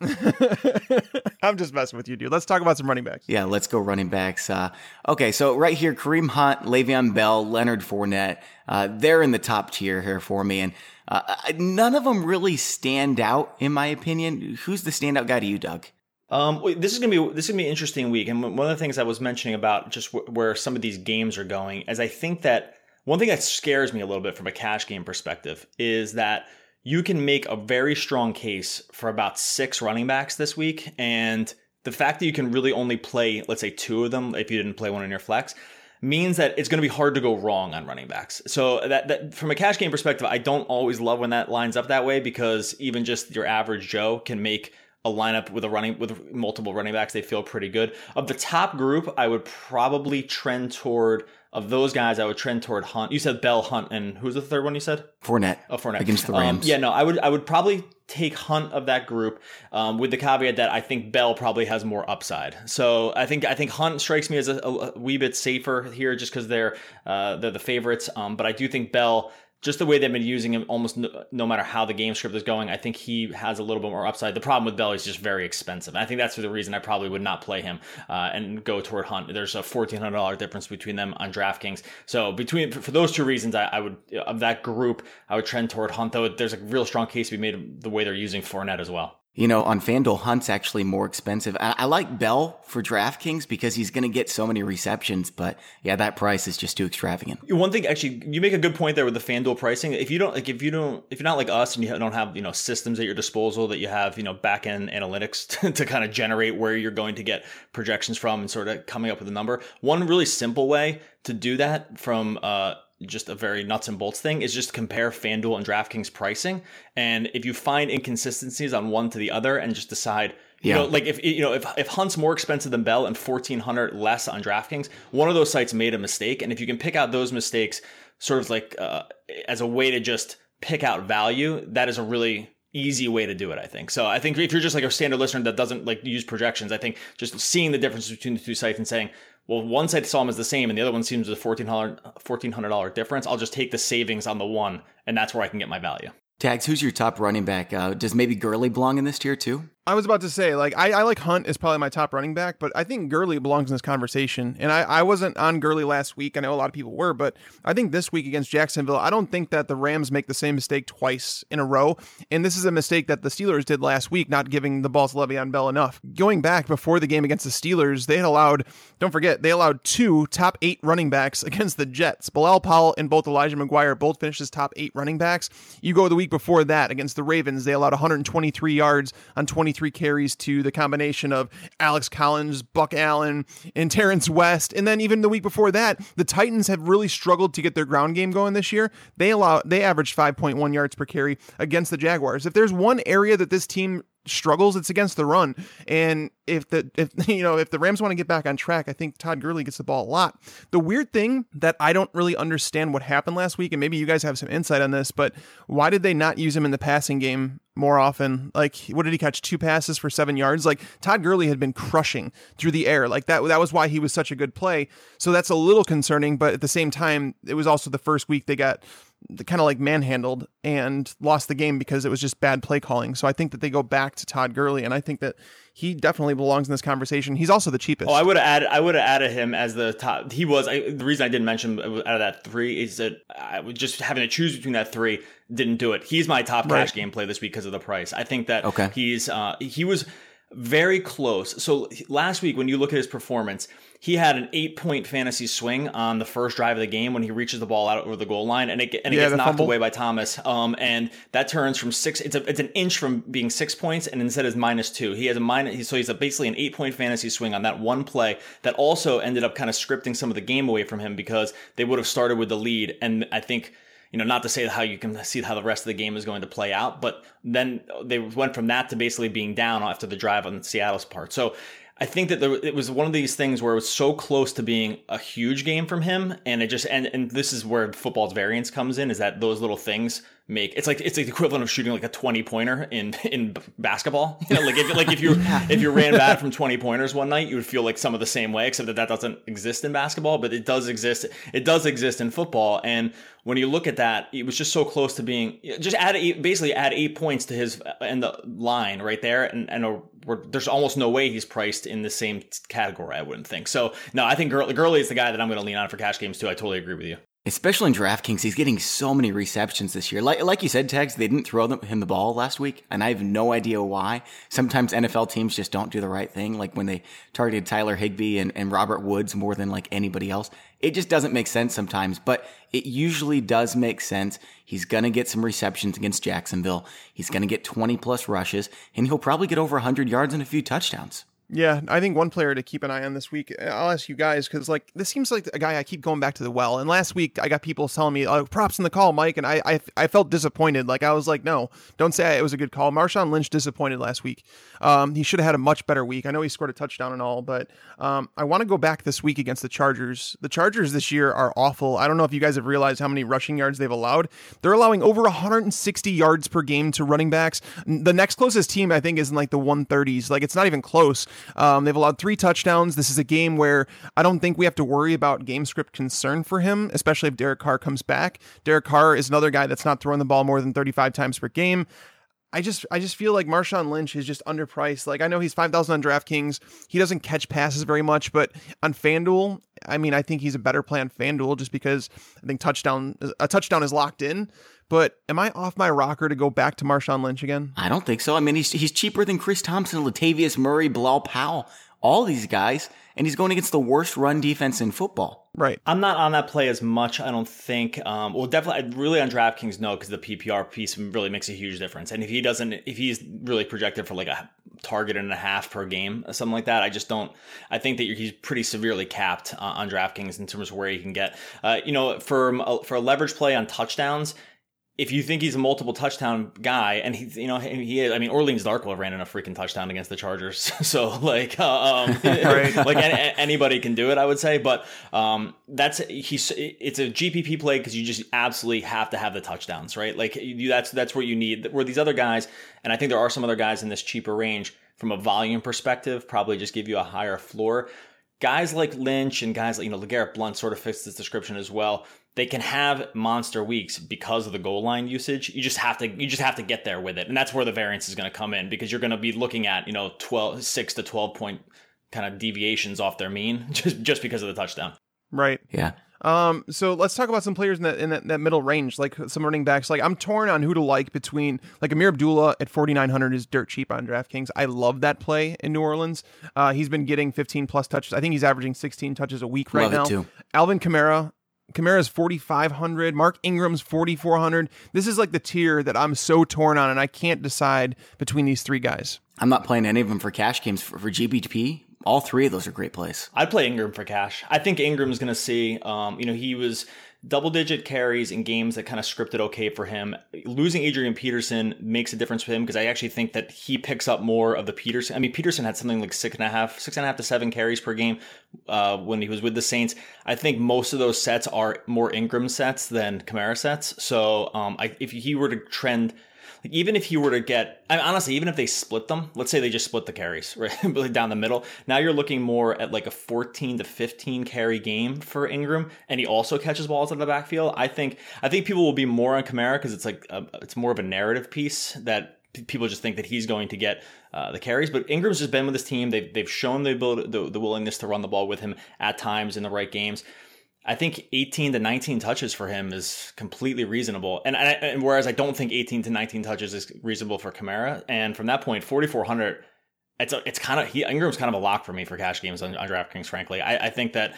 B: I'm just messing with you, dude. Let's talk about some running backs.
A: Yeah, let's go running backs. Uh, okay, so right here, Kareem Hunt, Le'Veon Bell, Leonard Fournette. Uh, they're in the top tier here for me, and uh, none of them really stand out in my opinion. Who's the standout guy to you, Doug?
C: Um, this is gonna be this is gonna be an interesting week, and one of the things I was mentioning about just w- where some of these games are going is I think that One thing that scares me a little bit from a cash game perspective is that you can make a very strong case for about six running backs this week. And the fact that you can really only play, let's say, two of them if you didn't play one in your flex, means that it's going to be hard to go wrong on running backs. So that, that from a cash game perspective, I don't always love when that lines up that way because even just your average Joe can make a lineup with a running with multiple running backs. They feel pretty good. Of the top group, I would probably trend toward of those guys, I would trend toward Hunt. You said Bell, Hunt, and who's the third one you said?
A: Fournette.
C: Oh, Fournette
A: against the Rams.
C: Um, yeah, no, I would I would probably take Hunt of that group, um, with the caveat that I think Bell probably has more upside. So I think I think Hunt strikes me as a, a wee bit safer here, just because they're uh, they're the favorites. Um, but I do think Bell just the way they've been using him almost no, no, matter how the game script is going, I think he has a little bit more upside. The problem with Bell is just very expensive. I think that's for the reason I probably would not play him uh, and go toward Hunt. There's a $1,400 difference between them on DraftKings. So between for those two reasons, I, I, would, of that group, I would trend toward Hunt, though there's a real strong case to be made the way they're using Fournette as well.
A: You know, on FanDuel, Hunt's actually more expensive. I, I like Bell for DraftKings because he's going to get so many receptions, but yeah, that price is just too extravagant.
C: One thing, actually, you make a good point there with the FanDuel pricing. If you don't, like, if you don't, if you're not like us and you don't have, you know, systems at your disposal that you have, you know, back end analytics to, to kind of generate where you're going to get projections from and sort of coming up with a number. One really simple way to do that from, uh, just a very nuts and bolts thing is just compare FanDuel and DraftKings pricing. And if you find inconsistencies on one to the other and just decide, you yeah. know, like if you know if if Hunt's more expensive than Bell and fourteen hundred less on DraftKings, one of those sites made a mistake. And if you can pick out those mistakes, sort of like uh, as a way to just pick out value, that is a really easy way to do it, I think. So I think if you're just like a standard listener that doesn't like use projections, I think just seeing the difference between the two sites and saying, well, one side saw them as the same and the other one seems a $1,400, $1,400 difference. I'll just take the savings on the one and that's where I can get my value.
A: Tags, who's your top running back? Uh, does maybe Gurley belong in this tier too?
B: I was about to say, like, I, I like Hunt is probably my top running back, but I think Gurley belongs in this conversation. And I, I wasn't on Gurley last week. I know a lot of people were, but I think this week against Jacksonville, I don't think that the Rams make the same mistake twice in a row. And this is a mistake that the Steelers did last week, not giving the ball to Le'Veon Bell enough. Going back before the game against the Steelers, they had allowed, don't forget, they allowed two top eight running backs against the Jets. Bilal Powell and both Elijah McGuire both finished as top eight running backs. You go the week before that against the Ravens, they allowed 123 yards on 23 carries to the combination of Alex Collins, Buck Allen, and Terrence West. And then even the week before that, the Titans have really struggled to get their ground game going this year. They allow they averaged 5.1 yards per carry against the Jaguars. If there's one area that this team struggles, it's against the run. And if the if you know if the Rams want to get back on track, I think Todd Gurley gets the ball a lot. The weird thing that I don't really understand what happened last week, and maybe you guys have some insight on this, but why did they not use him in the passing game more often? Like, what did he catch? Two passes for seven yards. Like Todd Gurley had been crushing through the air. Like that. That was why he was such a good play. So that's a little concerning. But at the same time, it was also the first week they got kind of like manhandled and lost the game because it was just bad play calling. So I think that they go back to Todd Gurley, and I think that he definitely belongs in this conversation. He's also the cheapest.
C: Oh, I would have added. I would have added him as the top. He was I, the reason I didn't mention out of that three is that I was just having to choose between that three didn't do it. He's my top right. cash gameplay this week because of the price. I think that okay. he's uh, he was very close. So last week when you look at his performance he had an eight point fantasy swing on the first drive of the game when he reaches the ball out over the goal line and it, and it yeah, gets knocked fumble. away by Thomas. Um, and that turns from six, it's a, it's an inch from being six points and instead is minus two. He has a minus, so he's a, basically an eight point fantasy swing on that one play that also ended up kind of scripting some of the game away from him because they would have started with the lead. And I think, you know, not to say how you can see how the rest of the game is going to play out, but then they went from that to basically being down after the drive on Seattle's part. So I think that there, it was one of these things where it was so close to being a huge game from him, and it just and and this is where football's variance comes in, is that those little things make it's like it's like the equivalent of shooting like a 20 pointer in in basketball. You know like if like if you yeah. if you ran bad from 20 pointers one night you would feel like some of the same way except that that doesn't exist in basketball but it does exist it does exist in football. And when you look at that it was just so close to being just add eight, basically add eight points to his uh, in the line right there and and uh, a, there's almost no way he's priced in the same category I wouldn't think. So no I think Gurley, Gurley is the guy that I'm going to lean on for cash games too. I totally agree with you
A: Especially in DraftKings, he's getting so many receptions this year. Like, like you said, Tags, they didn't throw him the ball last week, and I have no idea why. Sometimes NFL teams just don't do the right thing. Like when they targeted Tyler Higbee and, and Robert Woods more than like anybody else. It just doesn't make sense sometimes, but it usually does make sense. He's going to get some receptions against Jacksonville. He's going to get 20 plus rushes, and he'll probably get over 100 yards and a few touchdowns.
B: Yeah, I think one player to keep an eye on this week. I'll ask you guys because like this seems like a guy I keep going back to the well. And last week I got people telling me, "Oh, props in the call, Mike," and I I, I felt disappointed. Like I was like, "No, don't say it was a good call." Marshawn Lynch disappointed last week. Um, he should have had a much better week. I know he scored a touchdown and all, but um, I want to go back this week against the Chargers. The Chargers this year are awful. I don't know if you guys have realized how many rushing yards they've allowed. They're allowing over 160 yards per game to running backs. The next closest team I think is in like the 130s. Like it's not even close. Um, they've allowed three touchdowns. This is a game where I don't think we have to worry about game script concern for him, especially if Derek Carr comes back. Derek Carr is another guy that's not throwing the ball more than 35 times per game. I just I just feel like Marshawn Lynch is just underpriced. Like I know he's five thousand on DraftKings. He doesn't catch passes very much, but on FanDuel, I mean I think he's a better play on FanDuel just because I think touchdown a touchdown is locked in. But am I off my rocker to go back to Marshawn Lynch again?
A: I don't think so. I mean he's he's cheaper than Chris Thompson, Latavius Murray, Bilal Powell, all these guys, and he's going against the worst run defense in football.
B: Right.
C: I'm not on that play as much. I don't think. Um, well, definitely, really on DraftKings, no, because the PPR piece really makes a huge difference. And if he doesn't, if he's really projected for like a target and a half per game, something like that, I just don't. I think that he's pretty severely capped uh, on DraftKings in terms of where he can get. Uh, you know, for for a leverage play on touchdowns, if you think he's a multiple touchdown guy, and he's, you know, he is, I mean, Orleans Darkwa ran in a freaking touchdown against the Chargers. so, like, uh, um, right. like any, anybody can do it, I would say. But um, that's, he's, it's a GPP play because you just absolutely have to have the touchdowns, right? Like, you, that's, that's what you need. Where these other guys, and I think there are some other guys in this cheaper range from a volume perspective, probably just give you a higher floor. Guys like Lynch and guys like, you know, LeGarrette Blunt sort of fits this description as well they can have monster weeks because of the goal line usage. You just have to you just have to get there with it. And that's where the variance is going to come in because you're going to be looking at, you know, 12 6 to 12 point kind of deviations off their mean just just because of the touchdown.
B: Right.
A: Yeah.
B: Um, so let's talk about some players in that in that, that, middle range, like some running backs. Like I'm torn on who to like between like Ameer Abdullah at 4900 is dirt cheap on DraftKings. I love that play in New Orleans. Uh, he's been getting 15 plus touches. I think he's averaging 16 touches a week right
A: love
B: now. Alvin Kamara Kamara's 4,500. Mark Ingram's 4,400. This is like the tier that I'm so torn on, and I can't decide between these three guys.
A: I'm not playing any of them for cash games for, for GPP. All three of those are great plays.
C: I'd play Ingram for cash. I think Ingram's going to see, um, you know, he was double digit carries in games that kind of scripted okay for him. Losing Adrian Peterson makes a difference for him because I actually think that he picks up more of the Peterson. I mean, Peterson had something like six and a half, six and a half to seven carries per game uh, when he was with the Saints. I think most of those sets are more Ingram sets than Kamara sets. So um, I, if he were to trend even if you were to get, I mean, honestly, even if they split them, let's say they just split the carries right down the middle. Now you're looking more at like a 14 to 15 carry game for Ingram, and he also catches balls out of the backfield. I think I think people will be more on Kamara because it's like a, it's more of a narrative piece that people just think that he's going to get uh, the carries. But Ingram's just been with his team. They've they've shown the ability, the, the willingness to run the ball with him at times in the right games. I think 18 to 19 touches for him is completely reasonable. And, and whereas I don't think 18 to 19 touches is reasonable for Kamara. And from that point, 4,400 it's a, it's kind of he Ingram's kind of a lock for me for cash games on, on DraftKings. Frankly, I, I think that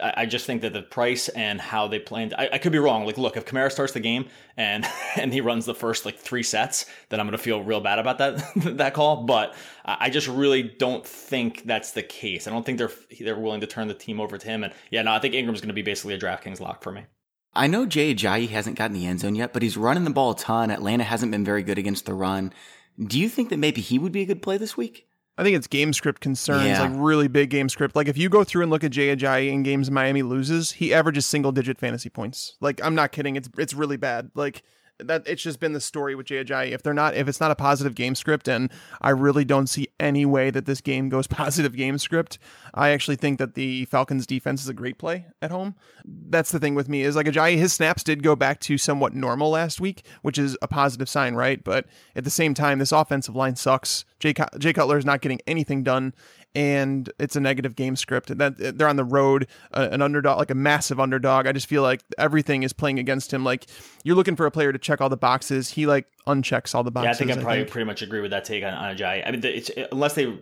C: I, I, just think that the price and how they planned. I, I, could be wrong. Like, look, if Kamara starts the game and and he runs the first like three sets, then I'm going to feel real bad about that that call. But I just really don't think that's the case. I don't think they're they're willing to turn the team over to him. And yeah, no, I think Ingram's going to be basically a DraftKings lock for me.
A: I know Jay Ajayi hasn't gotten the end zone yet, but he's running the ball a ton. Atlanta hasn't been very good against the run. Do you think that maybe he would be a good play this week?
B: I think it's game script concerns,
A: yeah.
B: like really big game script. Like if you go through and look at Jay Ajayi in games Miami loses, he averages single digit fantasy points. Like I'm not kidding, it's it's really bad. Like that it's just been the story with Ajayi. If they're not, if it's not a positive game script, and I really don't see any way that this game goes positive game script, I actually think that the Falcons defense is a great play at home. That's the thing with me is like Ajayi, his snaps did go back to somewhat normal last week, which is a positive sign, right? But at the same time, this offensive line sucks. Jay, Jay Cutler is not getting anything done, and it's a negative game script. And That they're on the road, uh, an underdog, like a massive underdog. I just feel like everything is playing against him. Like you're looking for a player to check all the boxes. He like unchecks all the boxes.
C: Yeah, I think I probably
B: think.
C: pretty much agree with that take on, on Ajayi. I mean, it's unless they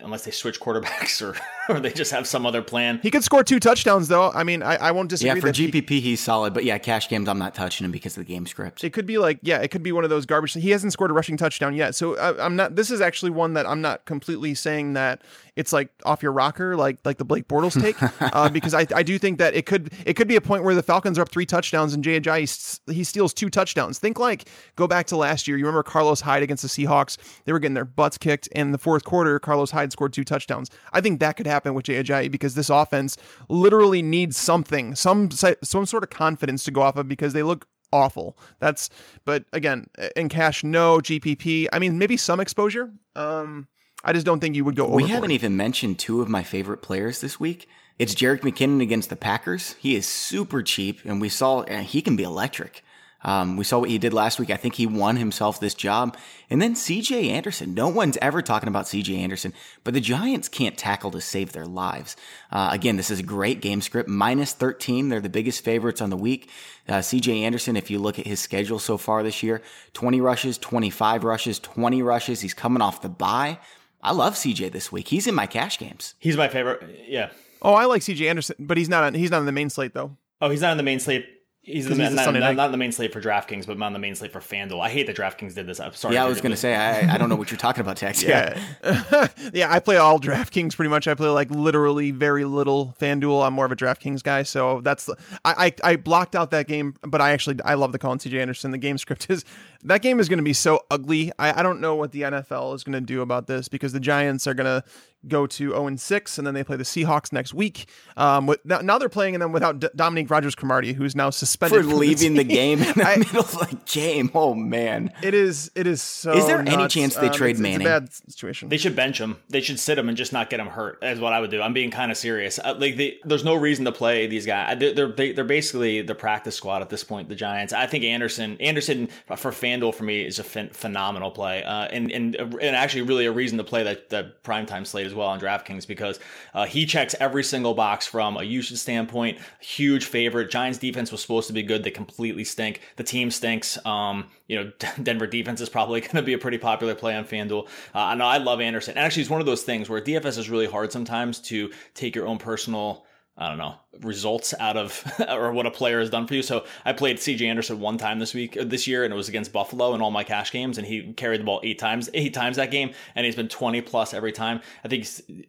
C: unless they switch quarterbacks or or they just have some other plan.
B: He could score two touchdowns, though. I mean, I, I won't disagree.
A: Yeah, for GPP, he, he's solid, but yeah, cash games, I'm not touching him because of the game script.
B: It could be like, yeah, it could be one of those garbage. He hasn't scored a rushing touchdown yet, so I, uh, I'm not. This is actually one that I'm not completely saying that it's like off your rocker, like like the Blake Bortles take, uh, because I, I do think that it could it could be a point where the Falcons are up three touchdowns and Jay Ajayi he steals two touchdowns. Think like go back to last year. You remember Carlos Hyde against the Seahawks? They were getting their butts kicked in the fourth quarter. Carlos Hyde scored two touchdowns. I think that could happen with Jay Ajayi because this offense literally needs something, some some sort of confidence to go off of because they look awful. That's but again, in cash, no GPP. I mean, maybe some exposure. Um, I just don't think you would go. Overboard.
A: We haven't even mentioned two of my favorite players this week. It's Jerick McKinnon against the Packers. He is super cheap, and we saw he can be electric. Um, we saw what he did last week. I think he won himself this job. And then CJ Anderson. No one's ever talking about CJ Anderson, but the Giants can't tackle to save their lives. Uh, again, this is a great game script. Minus 13. They're the biggest favorites on the week. Uh, CJ Anderson, if you look at his schedule so far this year, 20 rushes, 25 rushes, 20 rushes. He's coming off the bye. I love CJ this week. He's in my cash games.
C: He's my favorite. Yeah.
B: Oh, I like CJ Anderson, but he's not on, he's not on the main slate though.
C: Oh, he's not on the main slate He's, the, he's not, not, not, the main slate for DraftKings, but on the main slate for FanDuel. I hate that DraftKings did this. I'm sorry.
A: Yeah, I was going to say I, I don't know what you're talking about, Tags.
B: Yeah, yeah. I play all DraftKings pretty much. I play like literally very little FanDuel. I'm more of a DraftKings guy, so that's the, I, I I blocked out that game, but I actually I love the Colin CJ Anderson. The game script is that game is going to be so ugly. I, I don't know what the NFL is going to do about this because the Giants are going to go to 0 and 6, and then they play the Seahawks next week. Um, with, now, now they're playing them without D- Dominique Rodgers Cromartie, who's now suspended
A: for leaving the, the, game in the I, middle of the game. Oh man,
B: it is it is so.
A: Is there
B: nuts.
A: any chance they um, trade
B: it's,
A: Manning?
B: It's a bad situation.
C: They should bench him. They should sit him and just not get him hurt. Is what I would do. I'm being kind of serious. Uh, like they, there's no reason to play these guys. They're they're, they, are basically the practice squad at this point. The Giants. I think Anderson Anderson for FanDuel for me is a ph- phenomenal play, uh, and and and actually really a reason to play that that primetime slate as well on DraftKings because uh, he checks every single box from a usage standpoint. Huge favorite. Giants defense was supposed to be good. They completely stink. The team stinks. Um, you know, Denver defense is probably going to be a pretty popular play on FanDuel. Uh, I know I love Anderson. And actually, it's one of those things where DFS is really hard sometimes to take your own personal I don't know, results out of or what a player has done for you. So I played CJ Anderson one time this week, this year, and it was against Buffalo in all my cash games, and he carried the ball eight times, eight times that game, and he's been 20 plus every time. I think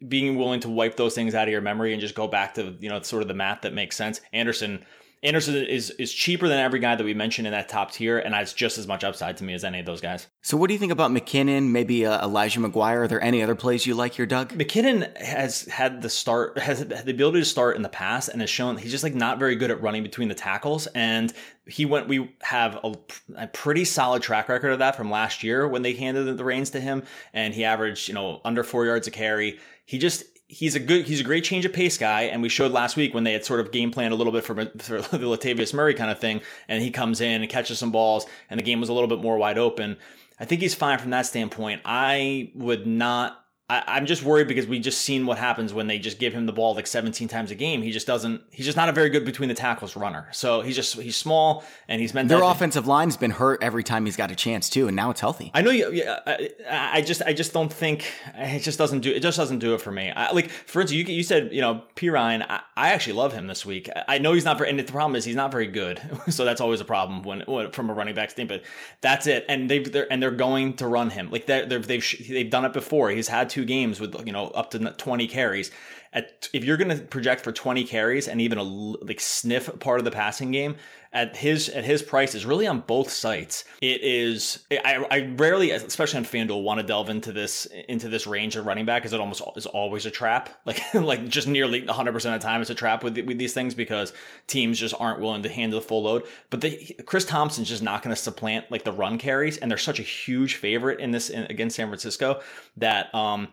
C: being willing to wipe those things out of your memory and just go back to, you know, sort of the math that makes sense. Anderson Anderson is is cheaper than every guy that we mentioned in that top tier, and has just as much upside to me as any of those guys.
A: So, what do you think about McKinnon? Maybe uh, Elijah McGuire? Are there any other plays you like here, Doug?
C: McKinnon has had the start, has the ability to start in the past, and has shown he's just like not very good at running between the tackles. And he went. We have a, a pretty solid track record of that from last year when they handed the reins to him, and he averaged you know under four yards a carry. He just he's a good he's a great change of pace guy and we showed last week when they had sort of game planned a little bit for, for the Latavius Murray kind of thing and he comes in and catches some balls and the game was a little bit more wide open. I think he's fine from that standpoint. I would not I, am just worried because we just seen what happens when they just give him the ball like 17 times a game. He just doesn't. He's just not a very good between the tackles runner. So he's just he's small and he's meant.
A: Their offensive line's been hurt every time he's got a chance too, and now it's healthy.
C: I know. You, yeah, I, I just I just don't think it just doesn't do it. Just doesn't do it for me. I, like for instance, you, you said you know Perine. I, I actually love him this week. I know he's not very, and the problem is he's not very good. so that's always a problem when, when from a running back standpoint. But that's it. And they've they're, and they're going to run him like they're, they've they've they've done it before. He's had two games with you know, up to 20 carries. At, if you're going to project for 20 carries and even a like sniff part of the passing game at his at his price is really on both sites. It is I, I rarely, especially on FanDuel, want to delve into this into this range of running back because it almost is always a trap. Like like just nearly 100 percent of the time it's a trap with with these things because teams just aren't willing to handle the full load. But the, Chris Thompson's just not going to supplant like the run carries, and they're such a huge favorite in this in, against San Francisco that um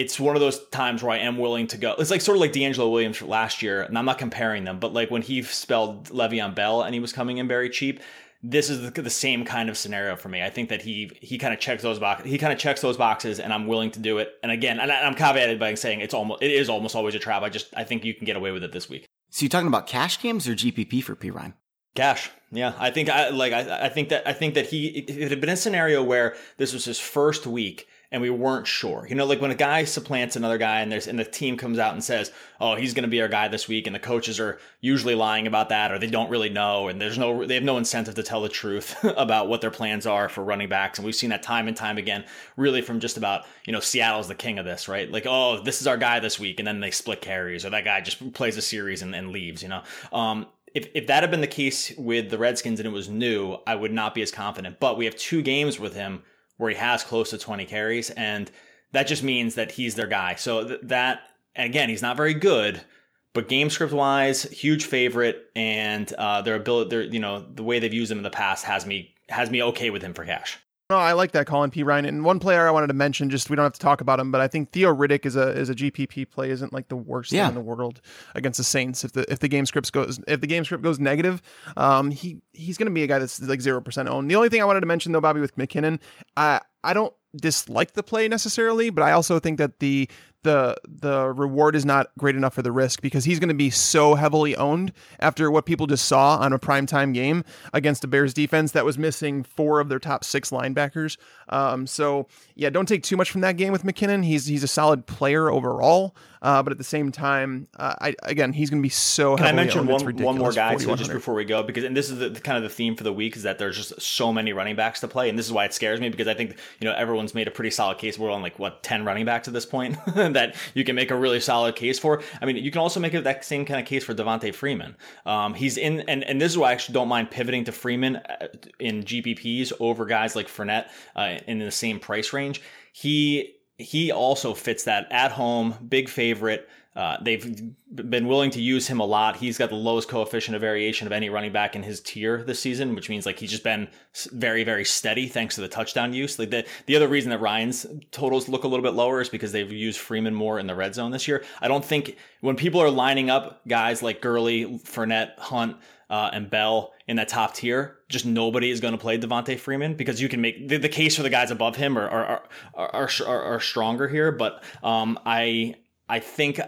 C: it's one of those times where I am willing to go. It's like sort of like DeAngelo Williams last year, and I'm not comparing them, but like when he spelled Le'Veon Bell and he was coming in very cheap, this is the, the same kind of scenario for me. I think that he he kind of checks those boxes. He kind of checks those boxes, and I'm willing to do it. And again, and I, am caveated by saying it's almost it is almost always a trap. I just I think you can get away with it this week.
A: So you're talking about cash games or GPP for Perine?
C: Cash, yeah. I think I like I, I think that I think that he it had been a scenario where this was his first week and we weren't sure. You know, like when a guy supplants another guy and there's and the team comes out and says, "Oh, he's going to be our guy this week," and the coaches are usually lying about that or they don't really know and there's no they have no incentive to tell the truth about what their plans are for running backs and we've seen that time and time again really from just about, you know, Seattle's the king of this, right? Like, "Oh, this is our guy this week," and then they split carries or that guy just plays a series and, and leaves, you know. Um if, if that had been the case with the Redskins and it was new, I would not be as confident. But we have two games with him where he has close to 20 carries, and that just means that he's their guy. So th- that, again, he's not very good, but game script wise, huge favorite, and uh, their ability, their you know, the way they've used him in the past has me has me okay with him for cash.
B: No, I like that Colin Perine. And one player I wanted to mention, just we don't have to talk about him, but I think Theo Riddick is a is a GPP play isn't like the worst yeah. thing in the world against the Saints. If the if the game script goes if the game script goes negative, um, he he's going to be a guy that's like zero percent owned. The only thing I wanted to mention though, Bobby with McKinnon, I I don't dislike the play necessarily, but I also think that the the the reward is not great enough for the risk because he's going to be so heavily owned after what people just saw on a primetime game against a Bears defense that was missing four of their top six linebackers. Um, so yeah, don't take too much from that game with McKinnon. He's he's a solid player overall, uh, but at the same time, uh, I again he's going to be so.
C: Can
B: I
C: mention one one more guy too, just before we go? Because and this is the, the, kind of the theme for the week is that there's just so many running backs to play, and this is why it scares me because I think you know everyone's made a pretty solid case. We're on like what ten running backs at this point that you can make a really solid case for. I mean, you can also make that same kind of case for Devonta Freeman. Um, he's in, and and this is why I actually don't mind pivoting to Freeman uh, in GPPs over guys like Fournette uh, in the same price range. He he also fits that at home big favorite. Uh, they've been willing to use him a lot. He's got the lowest coefficient of variation of any running back in his tier this season, which means like he's just been very, very steady thanks to the touchdown use. Like the the other reason that Ryan's totals look a little bit lower is because they've used Freeman more in the red zone this year. I don't think when people are lining up guys like Gurley, Fournette, Hunt, uh, and Bell in that top tier, just nobody is going to play Devonta Freeman because you can make the, the case for the guys above him are are are, are, are stronger here. But um, I I think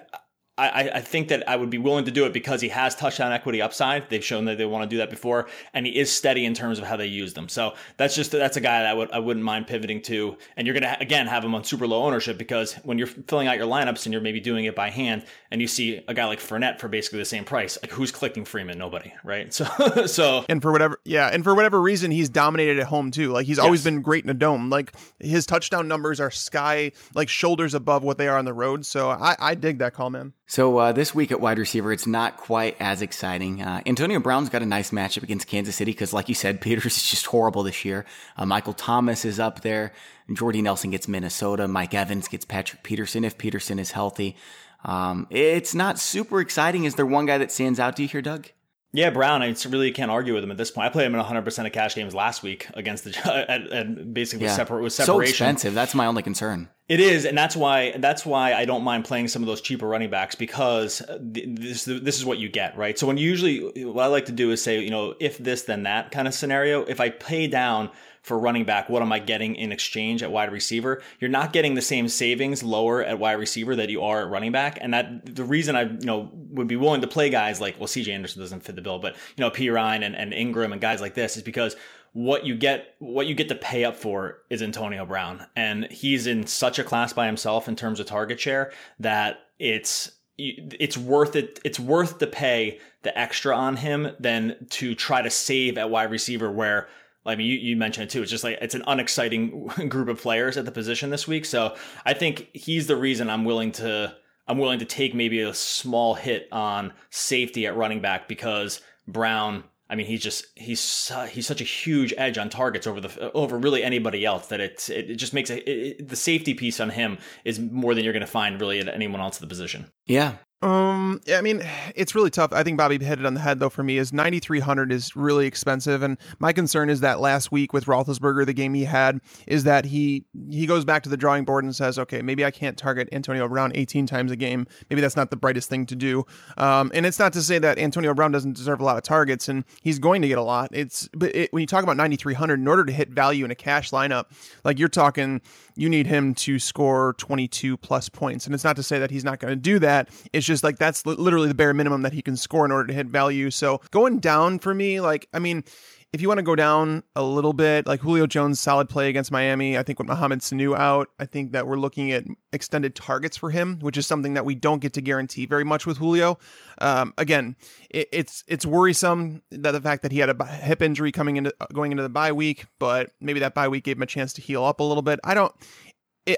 C: I, I, think that I would be willing to do it because he has touchdown equity upside. They've shown that they want to do that before, and he is steady in terms of how they use them. So that's just that's a guy that I would I wouldn't mind pivoting to. And you're gonna again have him on super low ownership because when you're filling out your lineups and you're maybe doing it by hand, and you see a guy like Fournette for basically the same price, like who's clicking Freeman? Nobody, right? So so
B: and for whatever yeah, and for whatever reason, he's dominated at home too. Like he's always been great in a dome. Like his touchdown numbers are sky like shoulders above what they are on the road. So I I dig that call, man.
A: So uh, this week at wide receiver, it's not quite as exciting. Uh, Antonio Brown's got a nice matchup against Kansas City because, like you said, Peters is just horrible this year. Uh, Michael Thomas is up there. Jordy Nelson gets Minnesota. Mike Evans gets Patrick Peterson if Peterson is healthy. Um, it's not super exciting. Is there one guy that stands out to you here, Doug?
C: Yeah, Brown. I really can't argue with him at this point. I played him in 100 percent of cash games last week against the and basically yeah. separate with separation.
A: So expensive. That's my only concern.
C: It is, and that's why that's why I don't mind playing some of those cheaper running backs because this this is what you get, right? So when you usually what I like to do is say, you know, if this then that kind of scenario. If I pay down for running back, what am I getting in exchange at wide receiver? You're not getting the same savings lower at wide receiver that you are at running back. And that the reason I, you know, would be willing to play guys like, well, CJ Anderson doesn't fit the bill, but, you know, Perine and, and Ingram and guys like this is because what you get what you get to pay up for is Antonio Brown and he's in such a class by himself in terms of target share that it's it's worth it it's worth to pay the extra on him than to try to save at wide receiver where I mean, you, you mentioned it too. It's just like it's an unexciting group of players at the position this week. So I think he's the reason I'm willing to I'm willing to take maybe a small hit on safety at running back because Brown. I mean, he's just he's he's such a huge edge on targets over the over really anybody else that it it just makes it, it, the safety piece on him is more than you're going to find really at anyone else in the position.
A: Yeah,
B: um, I mean, it's really tough. I think Bobby hit it on the head though. For me, is ninety three hundred is really expensive, and my concern is that last week with Roethlisberger, the game he had, is that he he goes back to the drawing board and says, okay, maybe I can't target Antonio Brown eighteen times a game. Maybe that's not the brightest thing to do. Um, and it's not to say that Antonio Brown doesn't deserve a lot of targets, and he's going to get a lot. It's but it, when you talk about ninety three hundred, in order to hit value in a cash lineup, like you're talking, you need him to score twenty two plus points, and it's not to say that he's not going to do that. It's just like that's literally the bare minimum that he can score in order to hit value. So going down for me, like, I mean, if you want to go down a little bit, like Julio Jones, solid play against Miami. I think with Mohamed Sanu out, I think that we're looking at extended targets for him, which is something that we don't get to guarantee very much with Julio. Um, again, it, it's it's worrisome that the fact that he had a hip injury coming into going into the bye week, but maybe that bye week gave him a chance to heal up a little bit. I don't.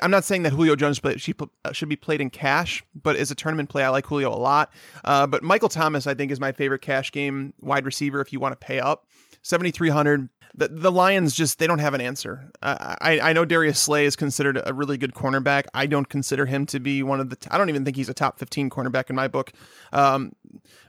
B: I'm not saying that Julio Jones uh, should be played in cash, but as a tournament play, I like Julio a lot. Uh, but Michael Thomas, I think, is my favorite cash game wide receiver if you want to pay up. 7,300. The, the Lions just, they don't have an answer. Uh, I, I know Darius Slay is considered a really good cornerback. I don't consider him to be one of the, I don't even think he's a top 15 cornerback in my book. Um,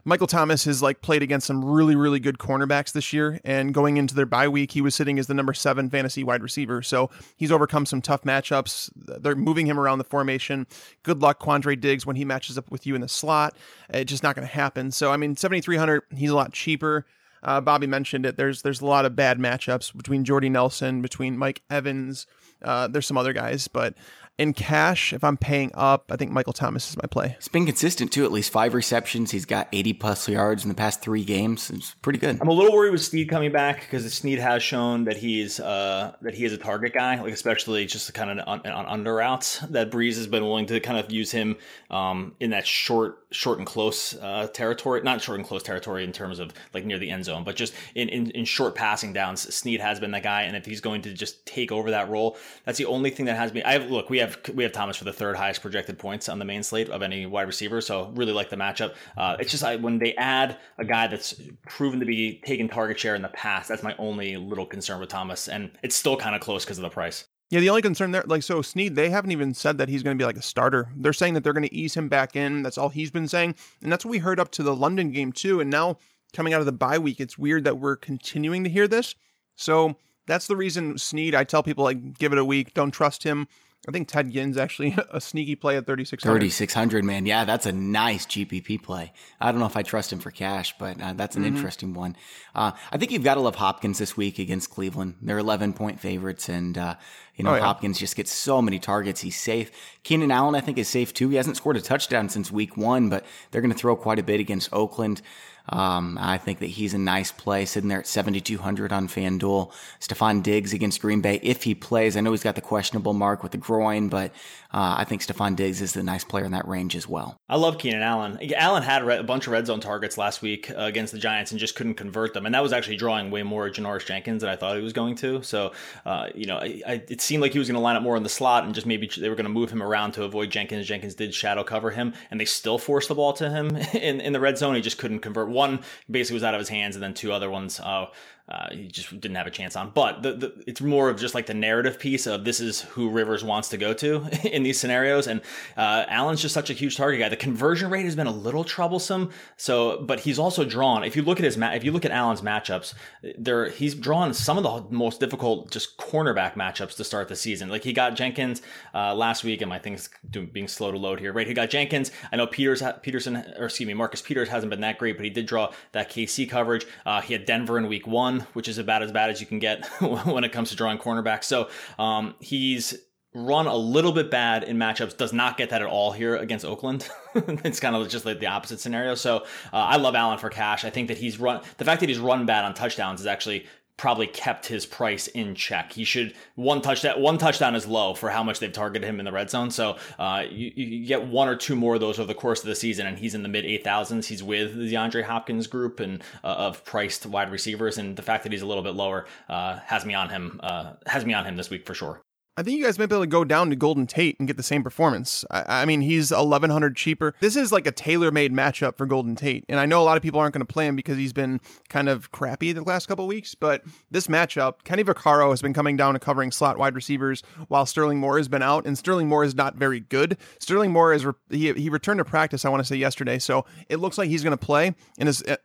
B: Michael Thomas has like played against some really, really good cornerbacks this year. And going into their bye week, he was sitting as the number seven fantasy wide receiver. So he's overcome some tough matchups. They're moving him around the formation. Good luck, Quandre Diggs, when he matches up with you in the slot. It's just not going to happen. So, I mean, 7,300, he's a lot cheaper. Uh, Bobby mentioned it. There's there's a lot of bad matchups between Jordy Nelson, between Mike Evans. Uh, there's some other guys, but in cash, if I'm paying up, I think Michael Thomas is my play.
A: It's been consistent too, at least five receptions. He's got 80 plus yards in the past three games. It's pretty good.
C: I'm a little worried with Snead coming back because Snead has shown that he's uh, that he is a target guy, like especially just kind of on, on, under routes. That Brees has been willing to kind of use him um, in that short, short and close uh, territory. Not short and close territory in terms of like near the end zone, but just in, in, in short passing downs. Snead has been that guy, and if he's going to just take over that role, that's the only thing that has me. I have look, we have we have Thomas for the third highest projected points on the main slate of any wide receiver. So really like the matchup. Uh, it's just I, when they add a guy that's proven to be taking target share in the past, that's my only little concern with Thomas, and it's still kind of close because of the price.
B: Yeah, the only concern there, like, so Snead, they haven't even said that he's going to be like a starter. They're saying that they're going to ease him back in. That's all he's been saying. And that's what we heard up to the London game, too. And now coming out of the bye week, it's weird that we're continuing to hear this. So that's the reason Snead, I tell people, like, give it a week. Don't trust him. I think Ted Ginn's actually a sneaky play at 3,600.
A: 3,600, man. Yeah, that's a nice GPP play. I don't know if I trust him for cash, but uh, that's an mm-hmm. interesting one. Uh, I think you've got to love Hopkins this week against Cleveland. They're 11 point favorites, and, uh, you know, oh, yeah. Hopkins just gets so many targets. He's safe. Keenan Allen, I think, is safe too. He hasn't scored a touchdown since week one, but they're going to throw quite a bit against Oakland. Um, I think that he's a nice play sitting there at 7,200 on FanDuel. Stefon Diggs against Green Bay, if he plays, I know he's got the questionable mark with the groin, but uh, I think Stefon Diggs is the nice player in that range as well.
C: I love Keenan Allen. Allen had a bunch of red zone targets last week uh, against the Giants and just couldn't convert them. And that was actually drawing way more Janoris Jenkins than I thought he was going to. So, uh, you know, I, I, it seemed like he was going to line up more in the slot and just maybe they were going to move him around to avoid Jenkins. Jenkins did shadow cover him and they still forced the ball to him in, in the red zone. He just couldn't convert. One basically was out of his hands and then two other ones uh, uh, he just didn't have a chance on. But the, the, it's more of just like the narrative piece of this is who Rivers wants to go to in these scenarios. And uh, Allen's just such a huge target guy. The conversion rate has been a little troublesome. So, but he's also drawn. If you look at his ma- if you look at Allen's matchups, there he's drawn some of the most difficult just cornerback matchups to start the season. Like he got Jenkins uh, last week, and my thing's doing, being slow to load here. Right, he got Jenkins. I know Peters Peterson or excuse me Marcus Peters hasn't been that great, but he did draw that KC coverage. Uh, he had Denver in week one which is about as bad as you can get when it comes to drawing cornerbacks. So um, he's run a little bit bad in matchups. Does not get that at all here against Oakland. it's kind of just like the opposite scenario. So uh, I love Allen for cash. I think that he's run the fact that he's run bad on touchdowns is actually probably kept his price in check. He should one touchdown. One touchdown is low for how much they've targeted him in the red zone. So uh, you, you, get one or two more of those over the course of the season, and he's in the mid eight thousands. He's with the DeAndre Hopkins group and uh, of priced wide receivers, and the fact that he's a little bit lower uh, has me on him. Uh, has me on him this week for sure.
B: I think you guys might be able to go down to Golden Tate and get the same performance. I, I mean, he's 1100 cheaper. This is like a tailor made matchup for Golden Tate. And I know a lot of people aren't going to play him because he's been kind of crappy the last couple weeks, but this matchup, Kenny Vaccaro has been coming down to covering slot wide receivers while Sterling Moore has been out, and Sterling Moore is not very good. Sterling Moore is, re- he, he returned to practice, I want to say yesterday. So it looks like he's going to play and is uh,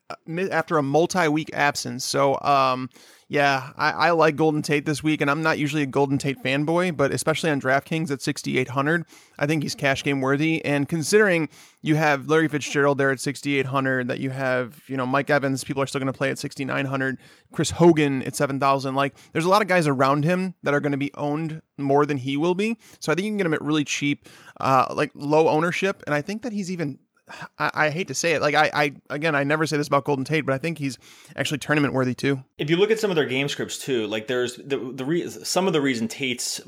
B: after a multi week absence. So, um, yeah, I, I, like Golden Tate this week, and I'm not usually a Golden Tate fanboy, but especially on DraftKings at 6,800, I think he's cash game worthy. And considering you have Larry Fitzgerald there at 6,800, that you have, you know, Mike Evans, people are still going to play at 6,900, Chris Hogan at 7,000. Like, there's a lot of guys around him that are going to be owned more than he will be. So I think you can get him at really cheap, uh, like low ownership. And I think that he's even I, I, hate to say it. Like I, I again, I never say this about Golden Tate, but I think he's actually tournament worthy too.
C: If you look at some of their game scripts too, like there's the the re- some of the reason Tate's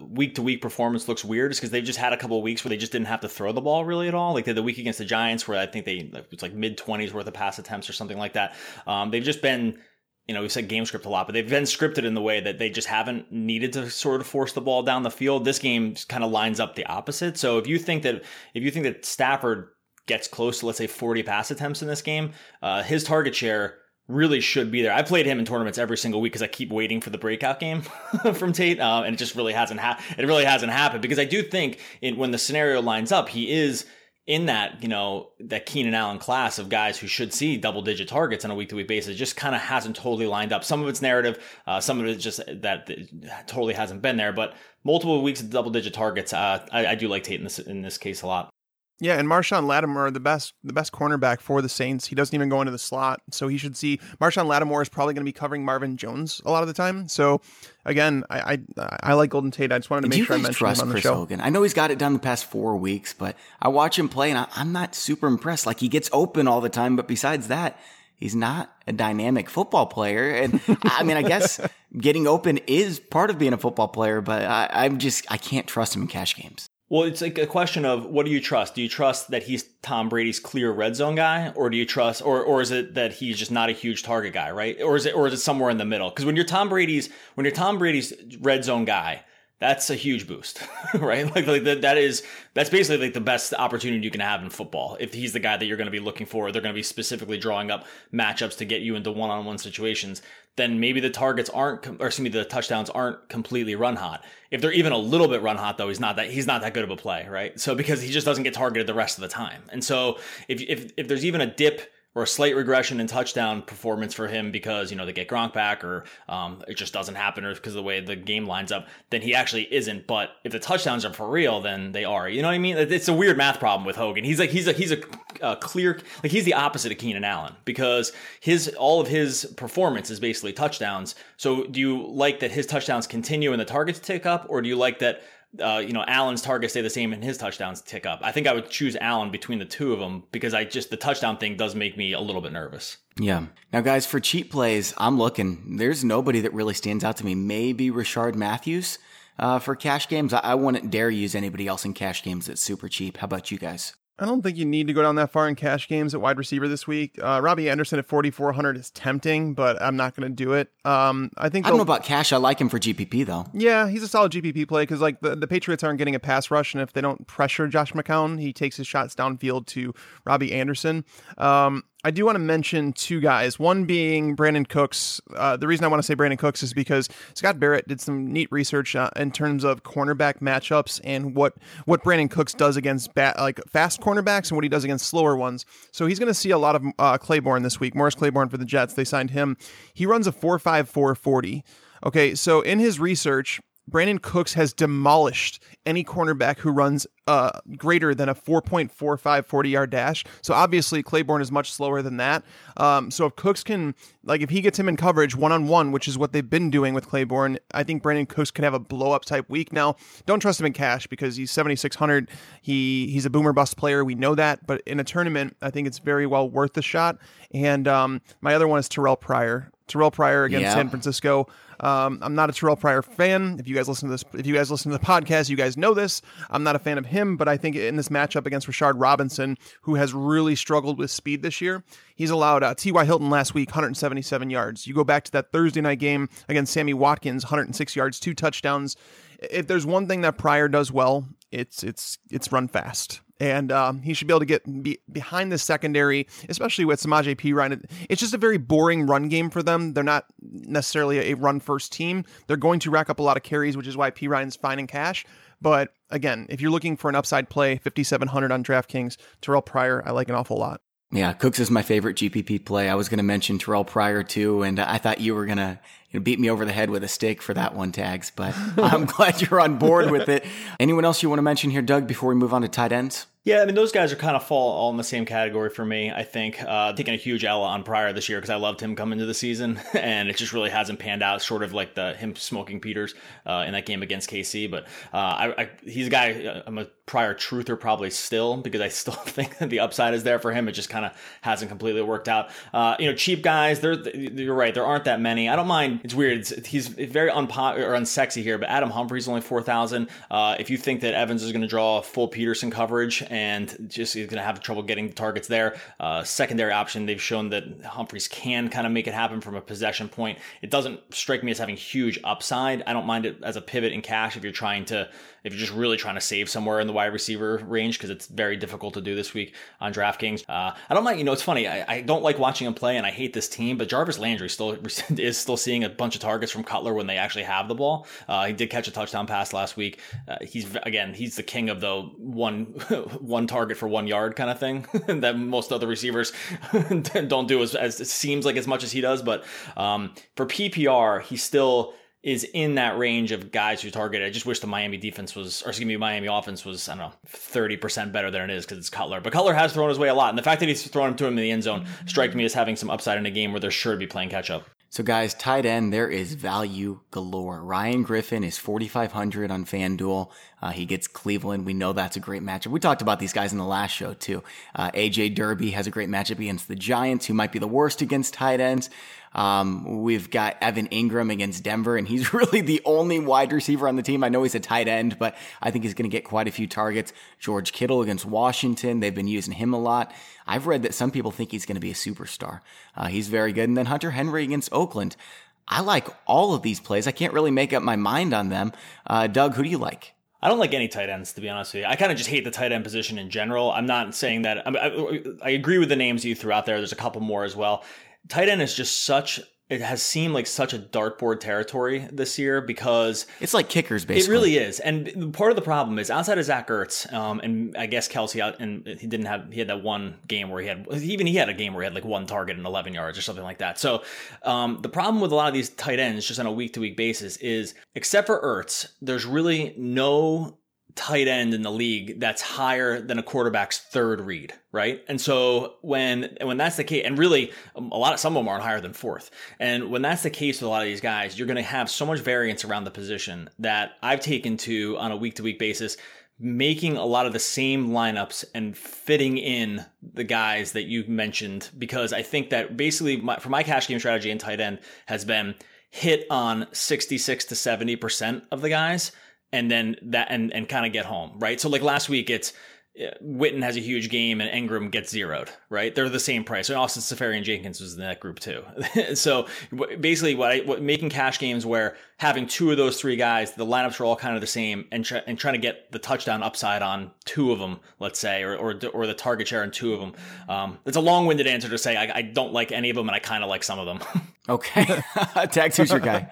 C: week to week performance looks weird is because they've just had a couple weeks where they just didn't have to throw the ball really at all. Like the week against the Giants where I think they it's like mid twenties worth of pass attempts or something like that. Um, they've just been you know, we said game script a lot, but they've been scripted in the way that they just haven't needed to sort of force the ball down the field. This game kind of lines up the opposite. So if you think that if you think that Stafford gets close to let's say 40 pass attempts in this game, uh, his target share really should be there. I played him in tournaments every single week because I keep waiting for the breakout game from Tate, uh, and it just really hasn't happened. It really hasn't happened because I do think it, when the scenario lines up, he is in that, you know, that Keenan Allen class of guys who should see double digit targets on a week to week basis just kind of hasn't totally lined up. Some of it's narrative, uh, some of it's just that, that totally hasn't been there, but multiple weeks of double digit targets. Uh, I, I, do like Tate in this, in this case a lot.
B: Yeah, and Marshon Lattimore, the best the best cornerback for the Saints. He doesn't even go into the slot, so he should see Marshon Lattimore is probably going to be covering Marvin Jones a lot of the time. So again, I I, I like Golden Tate. I just wanted to make sure I mentioned him on
A: Chris
B: the show.
A: Hogan? I know he's got it done the past four weeks, but I watch him play and I, I'm not super impressed. Like he gets open all the time, but besides that, he's not a dynamic football player. And I mean, I guess getting open is part of being a football player, but I, I'm just I can't trust him in cash games.
C: Well, it's like a question of what do you trust? Do you trust that he's Tom Brady's clear red zone guy, or do you trust, or or is it that he's just not a huge target guy, right? Or is it, or is it somewhere in the middle? Because when you're Tom Brady's, when you're Tom Brady's red zone guy, that's a huge boost, right? Like, like that, that is that's basically like the best opportunity you can have in football. If he's the guy that you're going to be looking for, they're going to be specifically drawing up matchups to get you into one-on-one situations. Then maybe the targets aren't, or excuse me, the touchdowns aren't completely run hot. If they're even a little bit run hot, though, he's not that he's not that good of a play, right? So because he just doesn't get targeted the rest of the time, and so if if if there's even a dip or a slight regression in touchdown performance for him because you know they get Gronk back or um, it just doesn't happen or because of the way the game lines up, then he actually isn't. But if the touchdowns are for real, then they are. You know what I mean? It's a weird math problem with Hogan. He's like he's a he's a, a clear like he's the opposite of Keenan Allen because his all of his performance is basically touchdowns. So do you like that his touchdowns continue and the targets tick up, or do you like that uh, you know, Allen's targets stay the same and his touchdowns tick up. I think I would choose Allen between the two of them because I just the touchdown thing does make me a little bit nervous.
A: Yeah. Now, guys, for cheap plays, I'm looking. There's nobody that really stands out to me. Maybe Rishard Matthews uh, for cash games. I, I wouldn't dare use anybody else in cash games that's super cheap. How about you guys?
B: I don't think you need to go down that far in cash games at wide receiver this week. Uh, Robbie Anderson at 4,400 is tempting, but I'm not going to do it. Um, I think
A: I don't know about cash. I like him for GPP though.
B: Yeah, he's a solid GPP play because like the, the Patriots aren't getting a pass rush, and if they don't pressure Josh McCown, he takes his shots downfield to Robbie Anderson. Um, I do want to mention two guys. One being Brandin Cooks. Uh, the reason I want to say Brandin Cooks is because Scott Barrett did some neat research uh, in terms of cornerback matchups and what what Brandin Cooks does against like fast cornerbacks and what he does against slower ones. So he's going to see a lot of uh, Claiborne this week. Morris Claiborne for the Jets. They signed him. He runs a four five four forty. Okay, so in his research, Brandin Cooks has demolished any cornerback who runs uh, greater than a 4.45 40 yard dash. So obviously Claiborne is much slower than that. Um, so if Cooks can, like, if he gets him in coverage one on one, which is what they've been doing with Claiborne, I think Brandin Cooks could have a blow up type week. Now, don't trust him in cash because he's 7,600. He he's a boomer bust player. We know that, but in a tournament, I think it's very well worth the shot. And um, my other one is Terrelle Pryor. Terrelle Pryor against yeah. San Francisco. Um, I'm not a Terrelle Pryor fan. If you guys listen to this, if you guys listen to the podcast, you guys know this. I'm not a fan of him, but I think in this matchup against Rashard Robinson, who has really struggled with speed this year, he's allowed uh, T.Y. Hilton last week 177 yards. You go back to that Thursday night game against Sammy Watkins, 106 yards, two touchdowns. If there's one thing that Pryor does well, it's it's it's run fast and um, he should be able to get be behind the secondary, especially with Samaje Perine. It's just a very boring run game for them. They're not necessarily a run first team. They're going to rack up a lot of carries, which is why Perine's fine in cash. But again, if you're looking for an upside play, 5,700 on DraftKings, Terrelle Pryor, I like an awful lot.
A: Yeah, Cooks is my favorite GPP play. I was going to mention Terrelle Pryor too, and I thought you were going to you know, beat me over the head with a stick for that one, Tags. But I'm glad you're on board with it. Anyone else you want to mention here, Doug, before we move on to tight ends?
C: Yeah, I mean those guys are kind of fall all in the same category for me. I think uh, taking a huge L on Pryor this year because I loved him coming to the season, and it just really hasn't panned out. Sort of like the him smoking Peters uh, in that game against KC, but uh, I, I, he's a guy uh, I'm a Pryor truther probably still because I still think that the upside is there for him. It just kind of hasn't completely worked out. Uh, you know, cheap guys. There, you're right. There aren't that many. I don't mind. It's weird. It's, he's very unpopular or unsexy here, but Adam Humphries only four thousand. Uh, if you think that Evans is going to draw full Peterson coverage and just is going to have trouble getting targets there, uh, secondary option. They've shown that Humphreys can kind of make it happen from a possession point. It doesn't strike me as having huge upside. I don't mind it as a pivot in cash if you're trying to if you're just really trying to save somewhere in the wide receiver range because it's very difficult to do this week on DraftKings. Uh, I don't mind, you know, it's funny. I, I, don't like watching him play, and I hate this team. But Jarvis Landry still is still seeing a bunch of targets from Cutler when they actually have the ball. Uh, he did catch a touchdown pass last week. Uh, he's again, he's the king of the one one target for one yard kind of thing that most other receivers don't do as, as it seems like as much as he does. But um, for PPR, he's still is in that range of guys who targeted. I just wish the Miami defense was, or excuse me, Miami offense was, I don't know, 30% better than it is because it's Cutler. But Cutler has thrown his way a lot. And the fact that he's thrown him to him in the end zone strikes me as having some upside in a game where they're sure to be playing catch up.
A: So guys, tight end, there is value galore. Ryan Griffin is 4,500 on FanDuel. Uh, he gets Cleveland. We know that's a great matchup. We talked about these guys in the last show too. Uh, AJ Derby has a great matchup against the Giants, who might be the worst against tight ends. Um, we've got Evan Engram against Denver, and he's really the only wide receiver on the team. I know he's a tight end, but I think he's going to get quite a few targets. George Kittle against Washington. They've been using him a lot. I've read that some people think he's going to be a superstar. Uh, he's very good. And then Hunter Henry against Oakland. I like all of these plays. I can't really make up my mind on them. Uh, Doug, who do you like?
C: I don't like any tight ends to be honest with you. I kind of just hate the tight end position in general. I'm not saying that. I, I, I agree with the names you threw out there. There's a couple more as well. Tight end is just such it has seemed like such a dartboard territory this year because
A: it's like kickers basically.
C: It really is. And part of the problem is outside of Zach Ertz, um, and I guess Kelce out and he didn't have he had that one game where he had even he had a game where he had like one target and 11 yards or something like that. So um, the problem with a lot of these tight ends just on a week to week basis is except for Ertz, there's really no tight end in the league that's higher than a quarterback's third read, right? And so when when that's the case, and really um, a lot of some of them aren't higher than fourth, and when that's the case with a lot of these guys, you're going to have so much variance around the position that I've taken to on a week to week basis. Making a lot of the same lineups and fitting in the guys that you mentioned, because I think that basically my, for my cash game strategy in tight end has been hit on 66 to 70% of the guys and then that and and kind of get home, right? So like last week, it's uh, Witten has a huge game and Engram gets zeroed, right? They're the same price. And Austin Seferian-Jenkins was in that group too. so basically, what, I, what making cash games where having two of those three guys, the lineups are all kind of the same, and and trying to get the touchdown upside on two of them, let's say, or or, or the target share on two of them. Um, it's a long-winded answer to say I, I don't like any of them, and I kind of like some of them.
A: okay, Tags, who's your guy?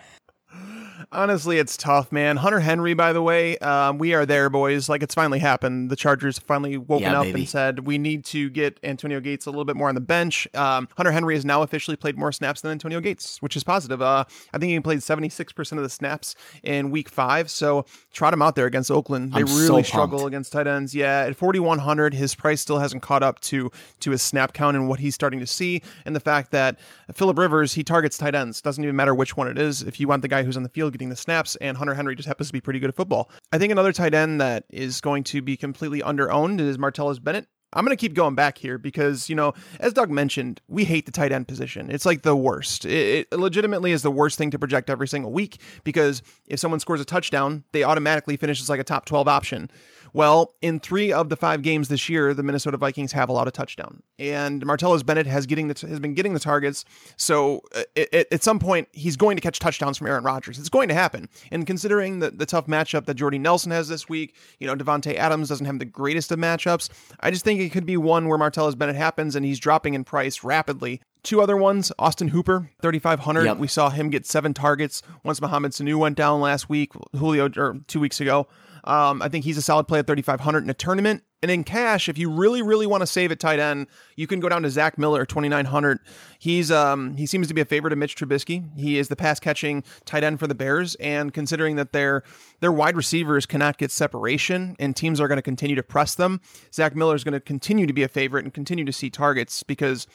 B: Honestly, it's tough, man. Hunter Henry, by the way, um, we are there, boys. Like it's finally happened. The Chargers finally woken yeah, up baby. and said we need to get Antonio Gates a little bit more on the bench. Um, Hunter Henry has now officially played more snaps than Antonio Gates, which is positive. Uh, I think he played seventy six percent of the snaps in Week Five. So trot him out there against Oakland. They I'm really so struggle against tight ends. Yeah, at forty one hundred, his price still hasn't caught up to to his snap count and what he's starting to see, and the fact that Philip Rivers he targets tight ends. Doesn't even matter which one it is. If you want the guy who's on the field getting the snaps, and Hunter Henry just happens to be pretty good at football. I think another tight end that is going to be completely underowned is Martellus Bennett. I'm going to keep going back here because, you know, as Doug mentioned, we hate the tight end position. It's like the worst. It, it, legitimately is the worst thing to project every single week because if someone scores a touchdown, they automatically finish as like a top 12 option. Well, in three of the five games this year, the Minnesota Vikings have allowed a touchdown, and Martellus Bennett has getting the, has been getting the targets. So it, uh, it, at some point, he's going to catch touchdowns from Aaron Rodgers. It's going to happen. And considering the, the tough matchup that Jordy Nelson has this week, you know Davante Adams doesn't have the greatest of matchups. I just think it could be one where Martellus Bennett happens, and he's dropping in price rapidly Two other ones, Austin Hooper, 3,500. Yep. We saw him get seven targets once Mohamed Sanu went down last week, Julio, or two weeks ago. Um, I think he's a solid play at 3,500 in a tournament. And in cash, if you really, really want to save at tight end, you can go down to Zach Miller, 2,900. He's um he seems to be a favorite of Mitch Trubisky. He is the pass catching tight end for the Bears, and considering that their their wide receivers cannot get separation and teams are going to continue to press them, Zach Miller is going to continue to be a favorite and continue to see targets because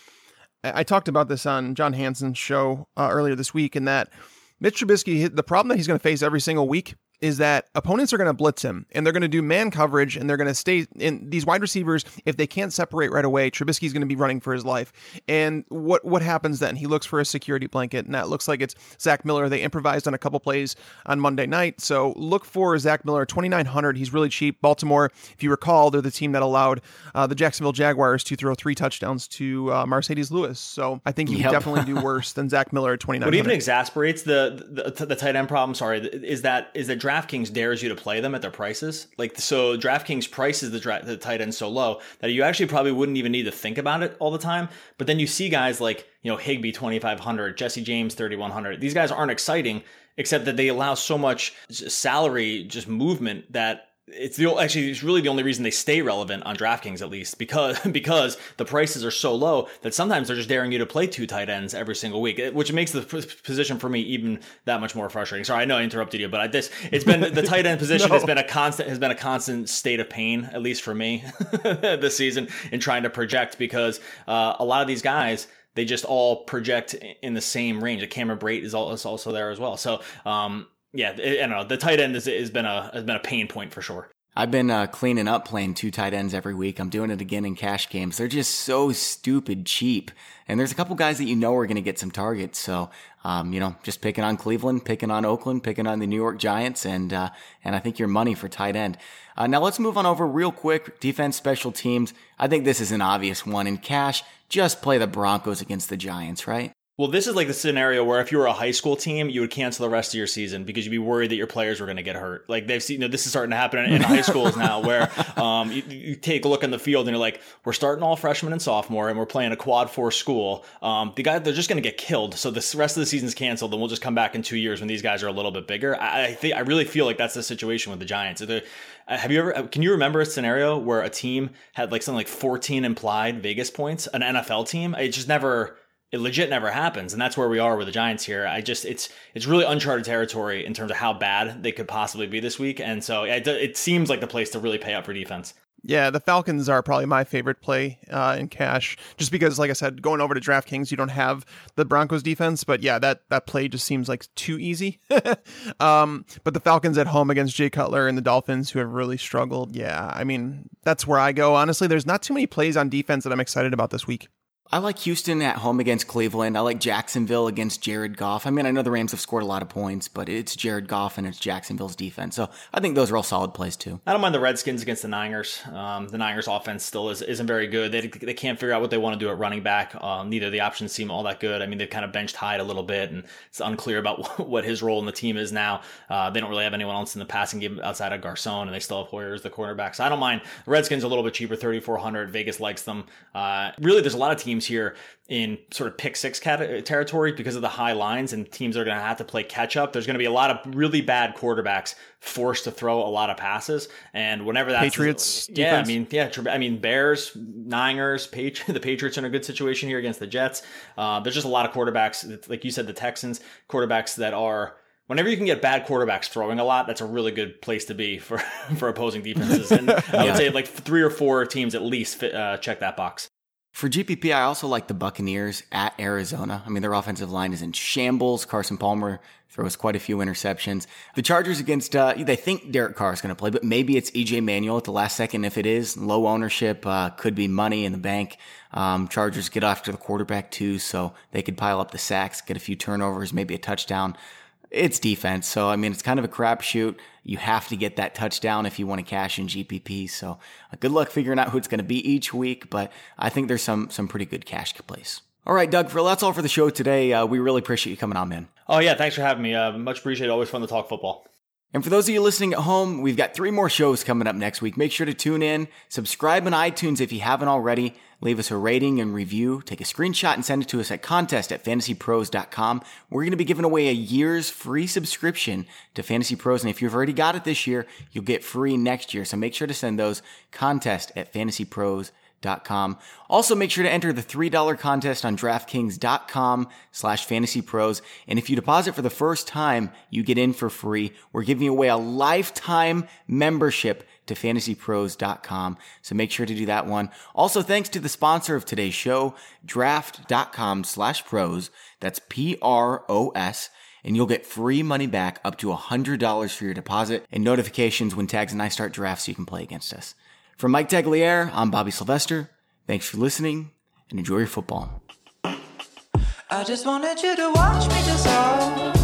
B: I, I talked about this on John Hansen's show uh, earlier this week, and that Mitch Trubisky, the problem that he's going to face every single week is that opponents are going to blitz him and they're going to do man coverage and they're going to stay in these wide receivers. If they can't separate right away, Trubisky's going to be running for his life. And what what happens then? He looks for a security blanket, and that looks like it's Zach Miller. They improvised on a couple plays on Monday night, so look for Zach Miller, twenty nine hundred. He's really cheap. Baltimore, if you recall, they're the team that allowed uh, the Jacksonville Jaguars to throw three touchdowns to uh, Marcedes Lewis. So I think you yep. definitely do worse than Zach Miller at twenty nine.
C: What even exasperates the, the the tight end problem? Sorry, is that is that DraftKings dares you to play them at their prices. Like so, DraftKings prices the, dra- the tight end so low that you actually probably wouldn't even need to think about it all the time. But then you see guys like you know Higbee twenty five hundred, Jesse James thirty one hundred. These guys aren't exciting except that they allow so much salary just movement that it's the actually it's really the only reason they stay relevant on DraftKings at least because because the prices are so low that sometimes they're just daring you to play two tight ends every single week, which makes the position for me even that much more frustrating. Sorry, I know I interrupted you, but I, this it's been the tight end position no. has been a constant has been a constant state of pain at least for me this season in trying to project because uh, a lot of these guys they just all project in the same range. The Cameron Brate is also there as well. So um, yeah, I don't know. The tight end has, has been a has been a pain point for sure.
A: I've been uh, cleaning up playing two tight ends every week. I'm doing it again in cash games. They're just so stupid cheap. And there's a couple guys that you know are going to get some targets. So, um, you know, just picking on Cleveland, picking on Oakland, picking on the New York Giants, and uh, and I think your money for tight end. Uh, now let's move on over real quick. Defense, special teams. I think this is an obvious one in cash. Just play the Broncos against the Giants, right?
C: Well, this is like the scenario where if you were a high school team, you would cancel the rest of your season because you'd be worried that your players were going to get hurt. Like they've seen, you know, this is starting to happen in, in high schools now, where um, you, you, take a look in the field and you're like, we're starting all freshmen and sophomore, and we're playing a quad four school. Um, the guy they're just going to get killed, so the rest of the season's canceled, and we'll just come back in two years when these guys are a little bit bigger. I, I think I really feel like that's the situation with the Giants. Uh, have you ever? Can you remember a scenario where a team had like something like 14 implied Vegas points, an NFL team? It just never it legit never happens and that's where we are with the giants here i just it's it's really uncharted territory in terms of how bad they could possibly be this week and so it, it seems like the place to really pay up for defense
B: yeah, the Falcons are probably my favorite play uh, in cash, just because, like I said, going over to DraftKings, you don't have the Broncos defense. But yeah, that that play just seems like too easy. um, but the Falcons at home against Jay Cutler and the Dolphins, who have really struggled, yeah, I mean that's where I go. Honestly, there's not too many plays on defense that I'm excited about this week.
A: I like Houston at home against Cleveland. I like Jacksonville against Jared Goff. I mean, I know the Rams have scored a lot of points, but it's Jared Goff and it's Jacksonville's defense. So I think those are all solid plays too.
C: I don't mind the Redskins against the Niners. Um, the Niners offense still is, isn't very good. They, they can't figure out what they want to do at running back. Um, neither of the options seem all that good. I mean, they've kind of benched Hyde a little bit and it's unclear about what his role in the team is now. Uh, they don't really have anyone else in the passing game outside of Garcon and they still have Hoyer as the cornerback. So I don't mind. The Redskins are a little bit cheaper, 3,400. Vegas likes them. Uh, really, there's a lot of teams here in sort of pick six cat- territory because of the high lines and teams are going to have to play catch up. There's going to be a lot of really bad quarterbacks forced to throw a lot of passes. And whenever that's
B: Patriots,
C: yeah, defense. I mean, yeah, I mean, Bears, Niners, Patri- the Patriots are in a good situation here against the Jets. Uh, there's just a lot of quarterbacks, like you said, the Texans, quarterbacks that are whenever you can get bad quarterbacks throwing a lot, that's a really good place to be for for opposing defenses. And I would say like three or four teams at least fit, uh, check that box.
A: For GPP, I also like the Buccaneers at Arizona. I mean, their offensive line is in shambles. Carson Palmer throws quite a few interceptions. The Chargers against, uh, they think Derek Carr is going to play, but maybe it's EJ Manuel at the last second. If it is, low ownership, uh, could be money in the bank. Um, Chargers get after the quarterback too, so they could pile up the sacks, get a few turnovers, maybe a touchdown. It's defense. So, I mean, it's kind of a crapshoot. You have to get that touchdown if you want to cash in GPP. So, uh, good luck figuring out who it's going to be each week, but I think there's some, some pretty good cash plays. All right, Doug, for, that's all for the show today. Uh, we really appreciate you coming on, man.
C: Oh, yeah. Thanks for having me. Uh, much appreciated. Always fun to talk football.
A: And for those of you listening at home, we've got three more shows coming up next week. Make sure to tune in, subscribe on iTunes if you haven't already, leave us a rating and review, take a screenshot and send it to us at contest at fantasypros.com. We're going to be giving away a year's free subscription to Fantasy Pros. And if you've already got it this year, you'll get free next year. So make sure to send those contest at fantasypros.com DraftKings.com. Also, make sure to enter the $3 contest on DraftKings.com slash fantasy pros. And if you deposit for the first time, you get in for free. We're giving away a lifetime membership to fantasypros.com. So make sure to do that one. Also, thanks to the sponsor of today's show, draft.com slash pros. That's P R O S. and you'll get free money back up to $100 for your deposit and notifications when Tags and I start drafts so you can play against us. From Mike Tagliere, I'm Bobby Sylvester. Thanks for listening and enjoy your football. I just wanted you to watch me dissolve.